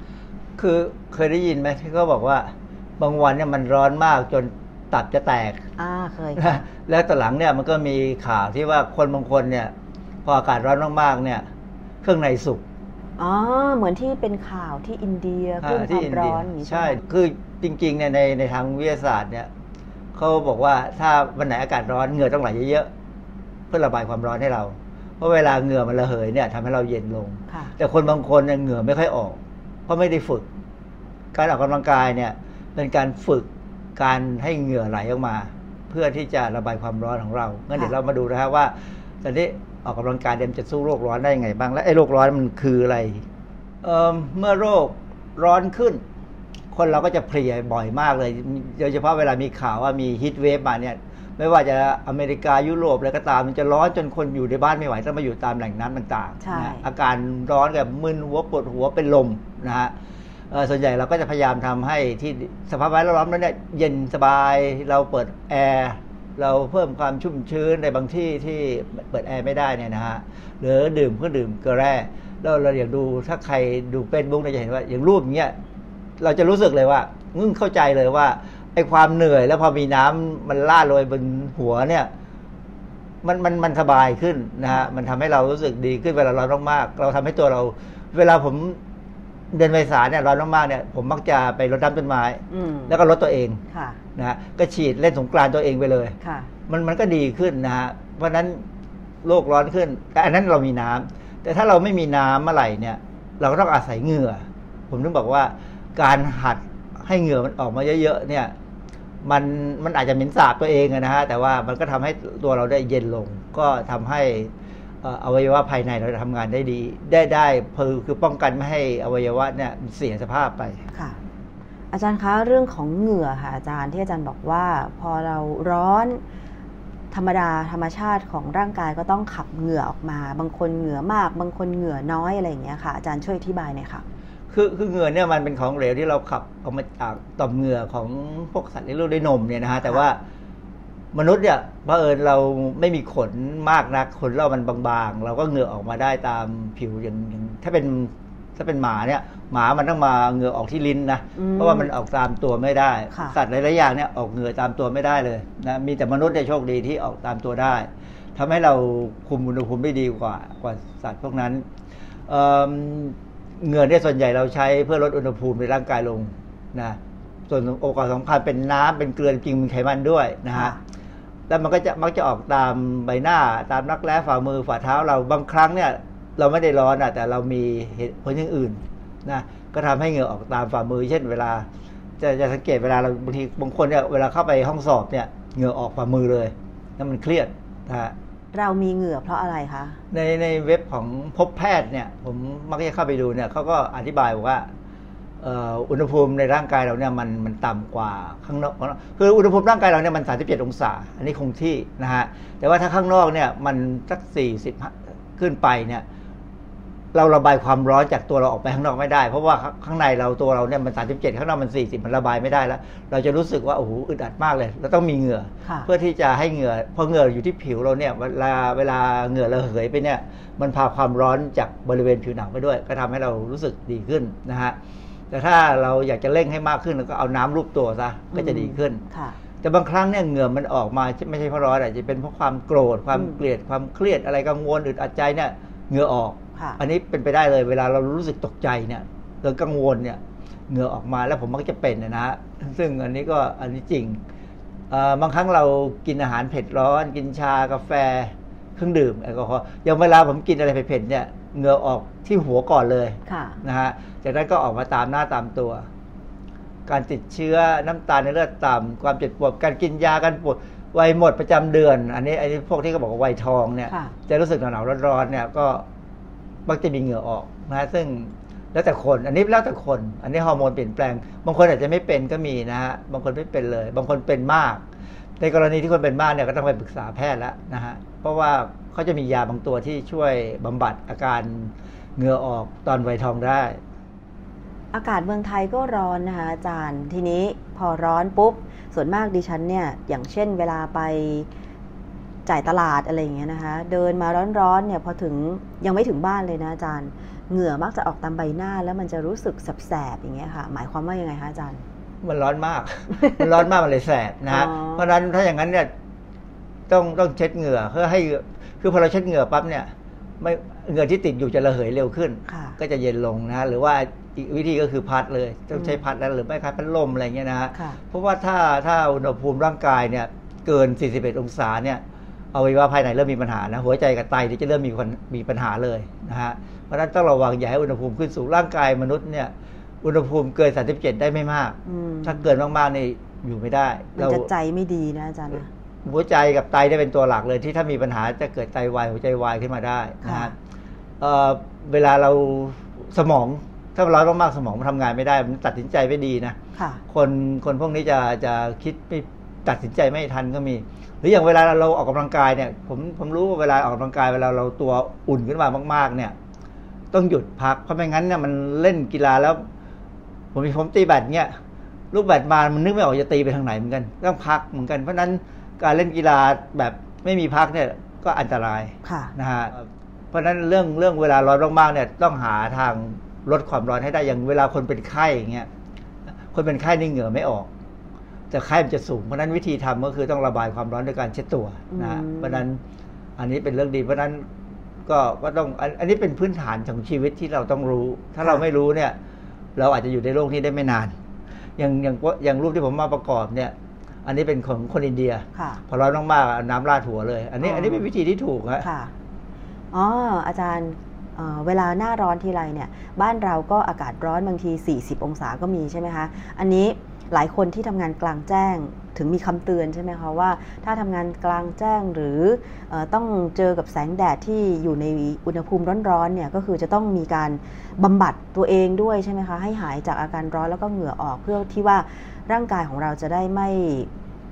คือเคยได้ยินไหมที่เขาบอกว่าบางวันเนี่ยมันร้อนมากจนตับจะแตกอ่าเคยแล้วต่อหลังเนี่ยมันก็มีข่าวที่ว่าคนบางคนเนี่ยพ ออากาศร้อนมากๆเนี่ยเครื่องในสุกอ๋อเหมือนที่เป็นข่าวที่อินเดียเครื่องความร้อนใช่คือจริงๆเนี่ยในในทางวิทยาศาสตร์เนี่ยเขาบอกว่าถ้าวันไหนอากาศร้อนเหงื่อต้องไหลเยอะๆเพื่อระบายความร้อนให้เรา เพราะเวลาเหงื่อมันระเหยเนี่ยทำให้เราเย็นลง แต่คนบางคนเนี่ยเหงื่อไม่ค่อยออก เพราะไม่ได้ฝึก การออกกำลังกายเนี่ยเป็นการฝึกการให้เหงื่อไหลออกมา เพื่อที่จะระบายความร้อนของเรางั้นเดี๋ยวเรามาดูนะครับว่าตอนนี้ ออกกำลังกายเดมจะสู้โรคร้อนได้ยังไงบ้าง และไอ้โรคร้อนมันคืออะไรเเมื่อโรคร้อนขึ้น คนเราก็จะเพลียบ่อยมากเลย โดยเฉพาะเวลามีข่าวว่ามีฮิตเวฟมาเนี่ย ไม่ว่าจะอเมริกายุโรปอะไรก็ตามมันจะร้อนจนคนอยู่ในบ้านไม่ไหวต้องมาอยู่ตามแหล่งน้ำต่างๆนะอาการร้อนแบบมึนหัวปวดหัวเป็นลมนะฮะส่วนใหญ่เราก็จะพยายามทำให้ที่สภาพแวดล้อมนั้นเนี่ยเย็นสบายเราเปิดแอร์ เราเพิ่มความชุ่มชื้นในบางที่ที่เปิดแอร์ไม่ได้เนี่ยนะฮะหรือดื่มเพื่อดื่มเกลือแร่แล้วเราอยากดูถ้าใครดูเฟซบุ๊กเนี่ยจะเห็นว่าอย่างรูปเนี้ยเราจะรู้สึกเลยว่ามึงเข้าใจเลยว่าไอ้ความเหนื่อยแล้วพอมีน้ำมันล่าโรยบนหัวเนี่ยมันมันมันสบายขึ้นนะฮะมันทำให้เรารู้สึกดีขึ้นเวลาร้อนมากๆเราทำให้ตัวเรา เวลาผม เดือนเมษาเนี่ยร้อนมากๆเนี่ยผมมักจะไปรดน้ำต้นไม้แล้วก็รดตัวเองนะฮะก็ฉีดเล่นสงกรานตัวเองไปเลยมันมันก็ดีขึ้นนะฮะเพราะนั้นโลกร้อนขึ้น แต่อันนั้นเรามีน้ำแต่ถ้าเราไม่มีน้ำเมื่อไหร่เนี่ย เราก็ต้องอาศัยเหงื่อ ผมถึงบอกว่าการหัดให้เหงื่อมันออกมาเยอะๆเนี่ย มันมันอาจจะเหม็นสาบตัวเองนะฮะแต่ว่ามันก็ทำให้ตัวเราได้เย็นลง ก็ทำให้ อวัยวะภายในเราทำงานได้ดี ได้ได้คือคือป้องกันไม่ให้อวัยวะเนี่ยเสียสภาพไปค่ะ อาจารย์คะเรื่องของเหงื่อค่ะอาจารย์ที่อาจารย์บอกว่า พอเราร้อนธรรมดาธรรมชาติของร่างกายก็ต้องขับเหงื่อออกมา บางคนเหงื่อมาก บางคนเหงื่อน้อยอะไรอย่างเงี้ยค่ะอาจารย์ช่วยอธิบายหน่อยค่ะคือคือเหงื่อเนี่ยมันเป็นของเหลวที่เราขับออกมาจากต่อมเหงื่อของพวกสัตว์เลี้ยงลูกด้วยนมเนี่ยนะฮะแต่ว่า มนุษย์เนี่ยเผอิญเราไม่มีขนมากนักขนเรามันบางๆ เราก็เหงื่อออกมาได้ตามผิวอย่างอย่างถ้าเป็นถ้าเป็นหมาเนี่ย หมามันต้องมาเหงื่อออกที่ลิ้นนะอืมเพราะว่ามันออกตามตัวไม่ได้ ค่ะ สัตว์หลายๆอย่างเนี่ยออกเหงื่อตามตัวไม่ได้เลยนะมีแต่มนุษย์เนี่ยโชคดีที่ออกตามตัวได้ทำให้เราคุมอุณหภูมิได้ดีกว่ากว่าสัตว์พวกนั้นเอิ่มเหงื่อเนี่ยส่วนใหญ่เราใช้เพื่อลดอุณหภูมิในร่างกายลงนะส่วนองค์ประกอบสำคัญเป็นน้ำเป็นเกลือจริงมีไขมันด้วยนะฮะ ค่ะ แล้วมันก็จะมักจะออกตามใบหน้าตามรักแร้ฝ่ามือฝ่าเท้าเราบางครั้งเนี่ย เราไม่ได้ร้อนอะแต่เรามีเหตุผลอย่างอื่นนะก็ทำให้เหงื่อออกตามฝ่ามือ เช่นเวลา จะจะสังเกตเวลาเราบางทีบางคนเนี่ยเวลาเข้าไปห้องสอบเนี่ยเหงื่อออกฝ่ามือเลยนั่นมันเครียดนะฮะเรามีเหงื่อเพราะอะไรคะ ในในเว็บของพบแพทย์เนี่ย ผมมักจะเข้าไปดูเนี่ยเขาก็อธิบายบอกว่าเอ่ออุณหภูมิในร่างกายเราเนี่ยมันมันต่ำกว่าข้างนอกคืออุณหภูมิร่างกายเราเนี่ยมัน 37 องศา อันนี้คงที่นะฮะแต่ว่าถ้าข้างนอกเนี่ยมันสัก 40 ขึ้นไปเนี่ยเราระบายความร้อนจากตัวเราออกไปข้างนอกไม่ได้ เพราะว่าข้างในเราตัวเราเนี่ยมัน 37 ข้างนอกมัน 40 มันระบายไม่ได้แล้ว เราจะรู้สึกว่าโอ้โหอึดอัดมากเลยเราต้องมีเหงื่อค่ะเพื่อที่จะให้เหงื่อพอเหงื่ออยู่ที่ผิวเราเนี่ยเวลาเวลาเหงื่อระเหยไปเนี่ยมันพาความร้อนจากบริเวณผิวหนังไปด้วย ก็ทำให้เรารู้สึกดีขึ้นนะฮะ แต่ถ้าเราอยากจะเร่งให้มากขึ้นเราก็เอาน้ำรูปตัวซะก็จะดีขึ้นค่ะแต่บางครั้งเนี่ยเหงื่อมันออกมาไม่ใช่เพราะร้อนอาจจะเป็นเพราะความโกรธความอืมเกลียดความเครียดอะไรกังวลอึดอัดใจเนี่ยเหงื่อออกค่ะอันนี้เป็นไปได้เลย เวลาเรารู้สึกตกใจเนี่ยหรือกังวลเนี่ยเหงื่อออกมาแล้วผมมักจะเป็นนะนะฮะซึ่งอันนี้ก็อันนี้จริงเอ่อบางครั้งเรากินอาหารเผ็ดร้อน กินชากาแฟ เครื่องดื่มแอลกอฮอล์อย่างเวลาผมกินอะไรเผ็ดๆเนี่ย เหงื่อออกที่หัวก่อนเลยค่ะนะฮะจากนั้นก็ออกมาตามหน้าตามตัว การติดเชื้อน้ำตาลในเลือดต่ำความเจ็บปวดการกินยาการปวดวัยหมดประจำเดือน อันนี้อันนี้พวกที่เขาบอกว่าวัยทองเนี่ยค่ะจะรู้สึกหนาวๆร้อนๆเนี่ยก็มักจะมีเหงื่อออกนะซึ่งแล้วแต่คน อันนี้แล้วแต่คน อันนี้ฮอร์โมนเปลี่ยนแปลง บางคนอาจจะไม่เป็นก็มีนะฮะ บางคนไม่เป็นเลย บางคนเป็นมาก ในกรณีที่คนเป็นมากเนี่ยก็ต้องไปปรึกษาแพทย์แล้วนะฮะ เพราะว่า เขาจะมียาบางตัวที่ช่วยบำบัดอาการเหงื่อออกตอนวัยทองได้ อากาศเมืองไทยก็ร้อนนะคะอาจารย์ทีนี้พอร้อนปุ๊บ ส่วนมากดิฉันเนี่ย อย่างเช่นเวลาไปจ่ายตลาดอะไรอย่างเงี้ยนะคะ เดินมาร้อนๆเนี่ยพอถึงยังไม่ถึงบ้านเลยนะอาจารย์ เหงื่อมักจะออกตามใบหน้าแล้วมันจะรู้สึกแสบๆอย่างเงี้ยค่ะ หมายความว่ายังไงคะอาจารย์ มันร้อนมาก มันร้อนมากมันเลยแสบนะฮะอ๋อเพราะฉะนั้นถ้าอย่างนั้นเนี่ย ต้องต้องเช็ดเหงื่อเพื่อให้คือพอเราเช็ดเหงื่อปั๊บเนี่ยไม่เหงื่อที่ติดอยู่จะระเหยเร็วขึ้นค่ะก็จะเย็นลงนะ หรือว่าอีกวิธีก็คือพัดเลยต้องใช้พัดแล้วหรือไม่ครับพัดลมอะไรเงี้ยนะฮะค่ะเพราะว่าถ้าถ้าอุณหภูมิร่างกายเนี่ยเกิน 41 องศาเนี่ยเอาไว้ว่าภายในเริ่มมีปัญหานะ หัวใจกับไตนี่จะเริ่มมีคนมีปัญหาเลยนะฮะเพราะฉะนั้นต้องระวังอย่าให้อุณหภูมิขึ้นสูงร่างกายมนุษย์เนี่ยอุณหภูมิเกิน 37 ได้ไม่มากอืมถ้าเกินมากๆนี่อยู่ไม่ได้มันจะใจไม่ดีนะอาจารย์นะ หัวใจกับไตได้เป็นตัวหลักเลยที่ถ้ามีปัญหาจะเกิดไตวายหัวใจวายขึ้นมาได้นะค่ะฮะเอ่อเวลาเราสมองถ้าเราร้อนมากๆสมองมันทำงานไม่ได้ มันตัดสินใจไม่ดีนะค่ะคนคนพวกนี้จะจะคิดไม่ตัดสินใจไม่ทันก็มี หรืออย่างเวลาเราออกกำลังกายเนี่ย ผมผมรู้ว่าเวลาออกกำลังกายเวลาเราตัวอุ่นขึ้นมามาก ๆ เนี่ย ต้องหยุดพักเพราะไม่งั้นเนี่ยมันเล่นกีฬาแล้ว ผมมีผมตีแบดเนี่ยลูกแบดมามันนึกไม่ออกจะตีไปทางไหนเหมือนกันต้องพักเหมือนกันเพราะฉะนั้น การเล่นกีฬาแบบไม่มีพักเนี่ยก็อันตรายค่ะนะฮะเพราะฉะนั้นเรื่องเรื่องเวลาร้อนมากๆเนี่ยต้องหาทางลดความร้อนให้ได้อย่างเวลาคนเป็นไข้อย่างเงี้ยคนเป็นไข้นี่เหงื่อไม่ออก แต่ไข้มันจะสูง เพราะฉะนั้นวิธีทำก็คือต้องระบายความร้อนด้วยการเช็ดตัวนะฮะอืมเพราะฉะนั้นอันนี้เป็นเรื่องดี เพราะฉะนั้นก็ก็ต้องอันอันนี้เป็นพื้นฐานของชีวิตที่เราต้องรู้ ถ้าเราไม่รู้เนี่ย เราอาจจะอยู่ในโลกนี้ได้ไม่นาน อย่างอย่างอย่างรูปที่ผมมาประกอบเนี่ย อันนี้เป็นของคนอินเดียค่ะพอร้อนมากๆเอาน้ำราดหัวเลย อันนี้อ๋ออัอันนี้เป็นวิธีที่ถูกฮะค่ะอ๋ออาจารย์เอ่อเวลาหน้าร้อนทีไรเนี่ย บ้านเราก็อากาศร้อนบางที 40 องศาก็มีใช่ไหมคะ อันนี้หลายคนที่ทำงานกลางแจ้งถึงมีคำเตือนใช่ไหมคะว่า ถ้าทำงานกลางแจ้งหรือเออต้องเจอกับแสงแดดที่อยู่ในอุณหภูมิร้อนๆเนี่ยก็คือจะต้องมีการบำบัดตัวเองด้วยใช่ไหมคะให้หายจากอาการร้อนแล้วก็เหงื่อออกเพื่อที่ว่าร่างกายของเราจะได้ไม่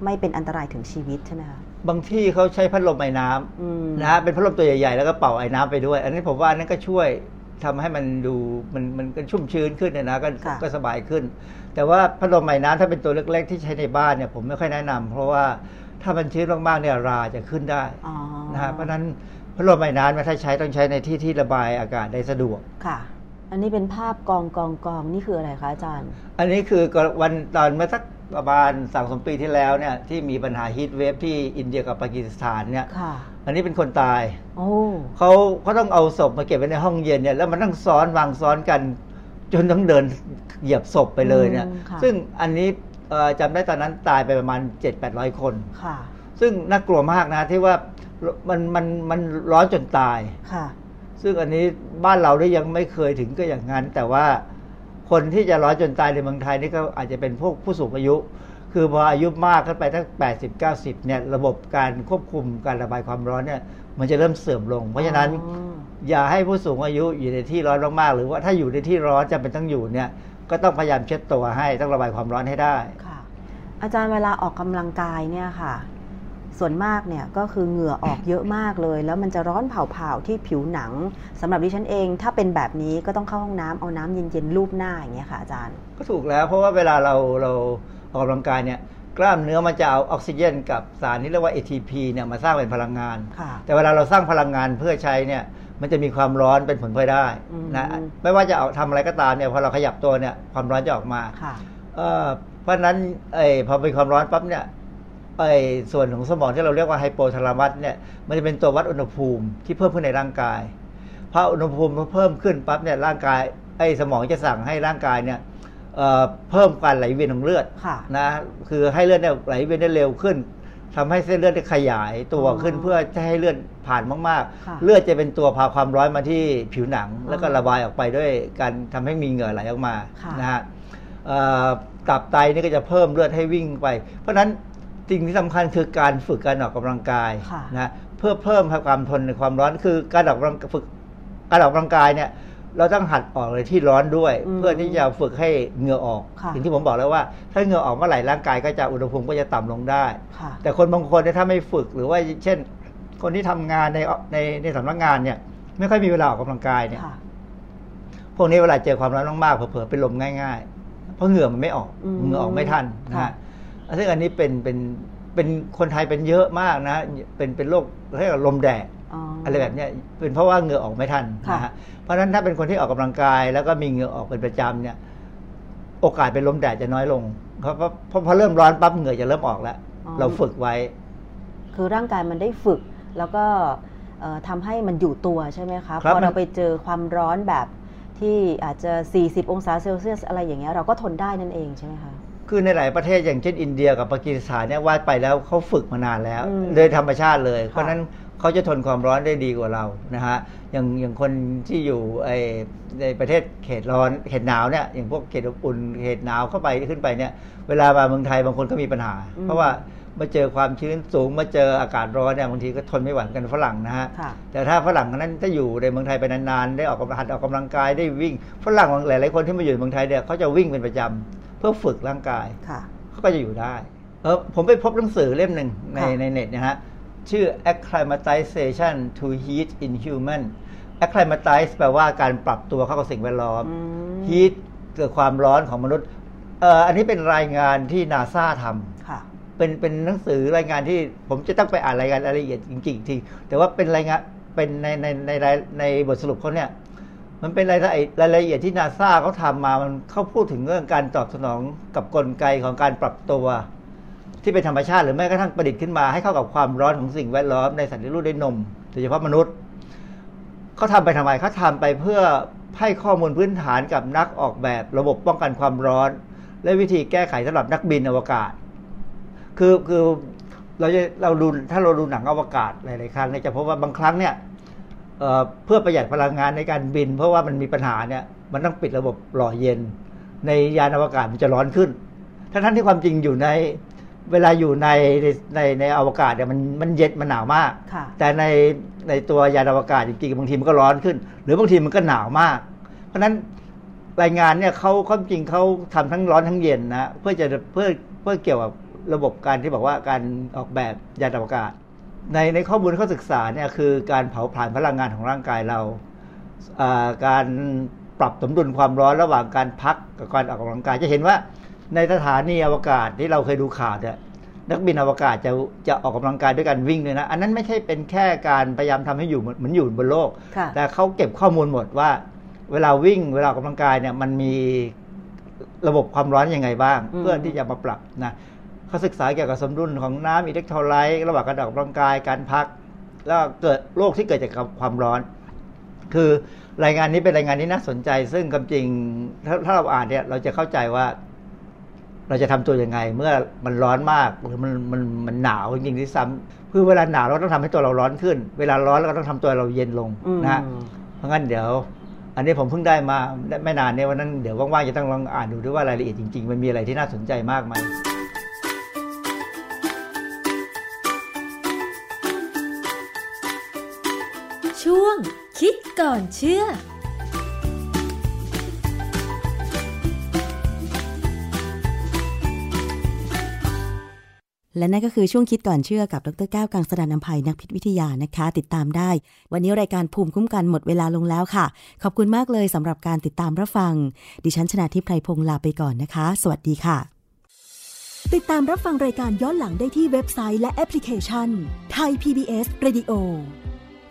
ไม่เป็นอันตรายถึงชีวิตใช่ไหมคะบางที่เขาใช้พัดลมไอ้น้ำอืมนะฮะเป็นพัดลมตัวใหญ่ๆ แล้วก็เป่าไอ้น้ำไปด้วย อันนี้ผมว่าอันนั้นก็ช่วยทำให้มันดูมันมันก็ชุ่มชื้นขึ้นเนยนะก็ค่ะก็สบายขึ้น แต่ว่าพัดลมไอ้น้ำถ้าเป็นตัวเล็กๆ ที่ใช้ในบ้านเนี่ยผมไม่ค่อยแนะนำเพราะว่าถ้ามันชื้นมากๆเนี่ยราจะขึ้นได้อ๋อนะฮะเพราะฉะนั้นพัดลมไอ้น้ำเนี่ยถ้าใช้ต้องใช้ในที่ที่ระบายอากาศได้สะดวกค่ะอันนี้เป็นภาพกองกองกองนี่คืออะไรคะอาจารย์ อันนี้คือก็วันตอนเมื่อสัก ประมาณสองสมปีที่แล้วเนี่ยที่มีปัญหาฮีทเวฟที่อินเดียกับปากีสถานเนี่ยค่ะอันนี้เป็นคนตายโอ้เขาเขาต้องเอาศพมาเก็บไว้ในห้องเย็นเนี่ยแล้วมันต้องซ้อนวางซ้อนกัน จนต้องเดินเหยียบศพไปเลยเนี่ยอืมค่ะซึ่งอันนี้เอ่อจำได้ตอนนั้นตายไปประมาณ 7-800 คนค่ะซึ่งน่ากลัวมากนะที่ว่ามันมันมันร้อนจนตาย ค่ะ ซึ่งอันนี้บ้านเราได้ยังไม่เคยถึงก็อย่างนั้น แต่ว่า คนที่จะร้อนจนตายในเมืองไทยนี่ก็อาจจะเป็นพวกผู้สูงอายุ คือพออายุมากขึ้นไปทั้ง80 90เนี่ยระบบการควบคุมการระบายความร้อนเนี่ยมันจะเริ่มเสื่อมลง เพราะฉะนั้นอ๋ออย่าให้ผู้สูงอายุอยู่ในที่ร้อนมากๆหรือว่าถ้าอยู่ในที่ร้อนจำเป็นต้องอยู่เนี่ยก็ต้องพยายามเช็ดตัวให้ต้องระบายความร้อนให้ได้ค่ะอาจารย์เวลาออกกำลังกายเนี่ยค่ะ ส่วนมากเนี่ยก็คือเหงื่อออกเยอะมากเลย แล้วมันจะร้อนเผาๆที่ผิวหนังสำหรับดิฉันเอง ถ้าเป็นแบบนี้ก็ต้องเข้าห้องน้ำเอาน้ำเย็นๆลูบหน้าอย่างเงี้ยค่ะอาจารย์ ก็ถูกแล้วเพราะว่าเวลาเราเราออกกำลังกายเนี่ยกล้ามเนื้อมันจะเอาออกซิเจน กับสารที่เรียกว่า ATP เนี่ยมาสร้างเป็นพลังงานค่ะแต่เวลาเราสร้างพลังงานเพื่อใช้เนี่ยมันจะมีความร้อนเป็นผลพลอยได้นะอืมไม่ว่าจะเอาทำอะไรก็ตามเนี่ยพอเราขยับตัวเนี่ยความร้อนจะออกมาค่ะเอ่อเพราะฉะนั้นไอ้พอเป็นความร้อนปั๊บเนี่ย ไอ้ส่วนของสมองที่เราเรียกว่าไฮโปทาลามัสเนี่ยมันจะเป็นตัววัดอุณหภูมิที่เพิ่มขึ้นในร่างกายพออุณหภูมิเพิ่มขึ้นปั๊บเนี่ยร่างกายไอ้สมองจะสั่งให้ร่างกายเนี่ยเอ่อเพิ่มการไหลเวียนของเลือดค่ะนะคือให้เลือดเนี่ยไหลเวียนได้เร็วขึ้นทำให้เส้นเลือดได้ขยายตัวอ๋อขึ้นเพื่อจะให้เลือดผ่านมากค่ะๆเลือดจะเป็นตัวพาความร้อนมาที่ผิวหนัง แล้วก็อ๋อระบายออกไปด้วยการทำให้มีเหงื่อไหลออกมาค่ะนะฮะเอ่อตับไตนี่ก็จะเพิ่มเลือดให้วิ่งไป เพราะฉะนั้น สิ่งที่สำคัญคือการฝึกการออกกำลังกายค่ะนะเพื่อเพิ่มความทนในความร้อนคือการออกกำลังฝึกการออกกำลังกายเนี่ยเราต้องหัดออกเลยที่ร้อนด้วยอืมเพื่อที่จะฝึกให้เหงื่อออกค่ะอย่างที่ผมบอกแล้วว่า ถ้าเหงื่อออกเมื่อไหร่ร่างกายก็จะอุณหภูมิก็จะต่ำลงได้ค่ะแต่คนบางคนเนี่ยถ้าไม่ฝึกหรือว่าเช่น คนที่ทำงานในในในสำนักงานเนี่ย ไม่ค่อยมีเวลาออกกำลังกายเนี่ยค่ะพวกนี้เวลาเจอความร้อนมากๆเผลอๆเป็นลมง่ายๆ เพราะเหงื่อมันไม่ออกอืมเหงื่อออกไม่ทันนะค่ะฮะ ซึ่งอันนี้เป็นเป็นเป็นคนไทยเป็นเยอะมากนะ เป็นเป็นโรคเรียกว่าลมแดดอ๋อออะไรแบบเนี้ยเป็นเพราะว่าเหงื่อออกไม่ทันค่ะนะฮะเพราะฉะนั้นถ้าเป็นคนที่ออกกำลังกาย แล้วก็มีเหงื่อออกเป็นประจำเนี่ย โอกาสเป็นลมแดดจะน้อยลงเพราะเพราะเพราะพอเริ่มร้อนปั๊บเหงื่อจะเริ่มออกแล้วอ๋อเราฝึกไว้ คือร่างกายมันได้ฝึก แล้วก็เอ่อทำให้มันอยู่ตัวใช่ไหมคะครับพอเรามันไปเจอความร้อนแบบที่อาจจะ 40 องศาเซลเซียสอะไรอย่างเงี้ยเราก็ทนได้นั่นเองใช่ไหมคะ คือในหลายประเทศอย่างเช่นอินเดียกับปากีสถานเนี่ยว่าไปแล้วเขาฝึกมานานแล้วอืมโดยธรรมชาติเลยค่ะเพราะฉะนั้นเขาจะทนความร้อนได้ดีกว่าเรานะฮะอย่างอย่างคนที่อยู่ไอในประเทศเขตร้อนเขตหนาวเนี่ยอย่างพวกเขตอบอุ่นเขตหนาวเข้าไปขึ้นไปเนี่ยเวลามาเมืองไทยบางคนก็มีปัญหา อืม เพราะว่ามาเจอความชื้นสูงมาเจออากาศร้อนเนี่ยบางทีก็ทนไม่ไหวกันฝรั่งนะฮะ ค่ะ แต่ถ้าฝรั่งนั้นถ้าอยู่ในเมืองไทยไปนานๆ ได้ออกกำลังหัดออกกำลังกายได้วิ่งฝรั่งหลายๆคนที่มาอยู่ในเมืองไทยเนี่ยเขาจะวิ่งเป็นประจำ เพื่อฝึกร่างกายค่ะเขาก็จะอยู่ได้ เออผมไปพบหนังสือเล่มหนึ่งในค่ะในเน็ตนะฮะชื่อ acclimatization to heat in human acclimatize แปลว่าการปรับตัวเข้ากับสิ่งแวดล้อมอืม heat เกิดความร้อนของมนุษย์เอ่ออันนี้เป็นรายงานที่นาซาทำค่ะเป็นเป็นหนังสือรายงานที่ผมจะต้องไปอ่านรายงานรายละเอียดจริงๆอีกทีแต่ว่าเป็นรายงานเป็นในในในในในบทสรุปเขาเนี่ย มันเป็นรายละเอียดรายละเอียดที่นาซาเขาทำมา มันเขาพูดถึงเรื่องการตอบสนองกับกลไกของการปรับตัว ที่เป็นธรรมชาติหรือแม้กระทั่งประดิษฐ์ขึ้นมาให้เข้ากับความร้อนของสิ่งแวดล้อมในสัตว์เลี้ยงลูกด้วยนมโดยเฉพาะมนุษย์เขาทำไปทำไมเขาทำไปเพื่อให้ข้อมูลพื้นฐานกับนักออกแบบระบบป้องกันความร้อน และวิธีแก้ไขสำหรับนักบินอวกาศ คือคือเราจะเราดูถ้าเราดูหนังอวกาศหลายๆครั้งเนี่ยจะพบว่าบางครั้งเนี่ย เอ่อเพื่อประหยัดพลังงานในการบิน เพราะว่ามันมีปัญหาเนี่ยมันต้องปิดระบบหล่อเย็น ในยานอวกาศมันจะร้อนขึ้น ทั้งทั้งที่ความจริงอยู่ในเวลาอยู่ในในในในอวกาศเนี่ยมันมันเย็นมันหนาวมากค่ะแต่ในในตัวยานอวกาศจริงๆบางทีมันก็ร้อนขึ้น หรือบางทีมันก็หนาวมาก เพราะฉะนั้นรายงานเนี่ยเขาความจริงเขาทำทั้งร้อนทั้งเย็นนะเพื่อจะเพื่อเพื่อเกี่ยวกับระบบการที่บอกว่าการออกแบบยานอวกาศ ในในข้อมูลข้อศึกษาเนี่ยคือการเผาผลาญพลังงานของร่างกายเราอ่าการปรับสมดุลความร้อนระหว่างการพักกับการออกกำลังกายจะเห็นว่าในสถานีอวกาศที่เราเคยดูข่าวเนี่ยนักบินอวกาศจะจะออกกำลังกายด้วยการวิ่งเลยนะ อันนั้นไม่ใช่เป็นแค่การพยายามทำให้อยู่เหมือนเหมือนอยู่บนโลกค่ะแต่เขาเก็บข้อมูลหมดว่า เวลาวิ่งเวลาออกกำลังกายเนี่ยมันมีระบบความร้อนยังไงบ้างอืมเพื่อที่จะมาปรับนะ เขาศึกษาเกี่ยวกับสมดุลของน้ำอิเล็กโทรไลต์ระหว่างการออกกำลังกายการพัก แล้วเกิดโรคที่เกิดจากความร้อน คือรายงานนี้เป็นรายงานที่น่าสนใจ ซึ่งความจริงถ้าถ้าเราอ่านเนี่ยเราจะเข้าใจว่า เราจะทำตัวยังไง เมื่อมันร้อนมากหรือมันมันมันหนาวจริงๆที่ซ้ำคือเวลาหนาวเราต้องทำให้ตัวเราร้อนขึ้น เวลาร้อนเราก็ต้องทำตัวเราเย็นลงอืมนะฮะเพราะงั้นเดี๋ยวอันนี้ผมเพิ่งได้มาได้ไม่นานเนี่ยวันนั้นเดี๋ยวว่างๆจะต้องลองอ่านดูด้วยว่ารายละเอียดจริงๆ มันมีอะไรที่น่าสนใจมากไหม ช่วง คิดก่อนเชื่อและนั่นก็คือช่วงคิดก่อนเชื่อกับดรแก้วกังสดานนภัยนักพิษวิทยานะคะ ติดตามได้ วันนี้รายการภูมิคุ้มกันหมดเวลาลงแล้วค่ะ ขอบคุณมากเลยสำหรับการติดตามรับฟัง ดิฉันชนะทิพไพรพงศ์ลาไปก่อนนะคะ สวัสดีค่ะ ติดตามรับฟังรายการย้อนหลังได้ที่เว็บไซต์และแอปพลิเคชันไทย PBS Radio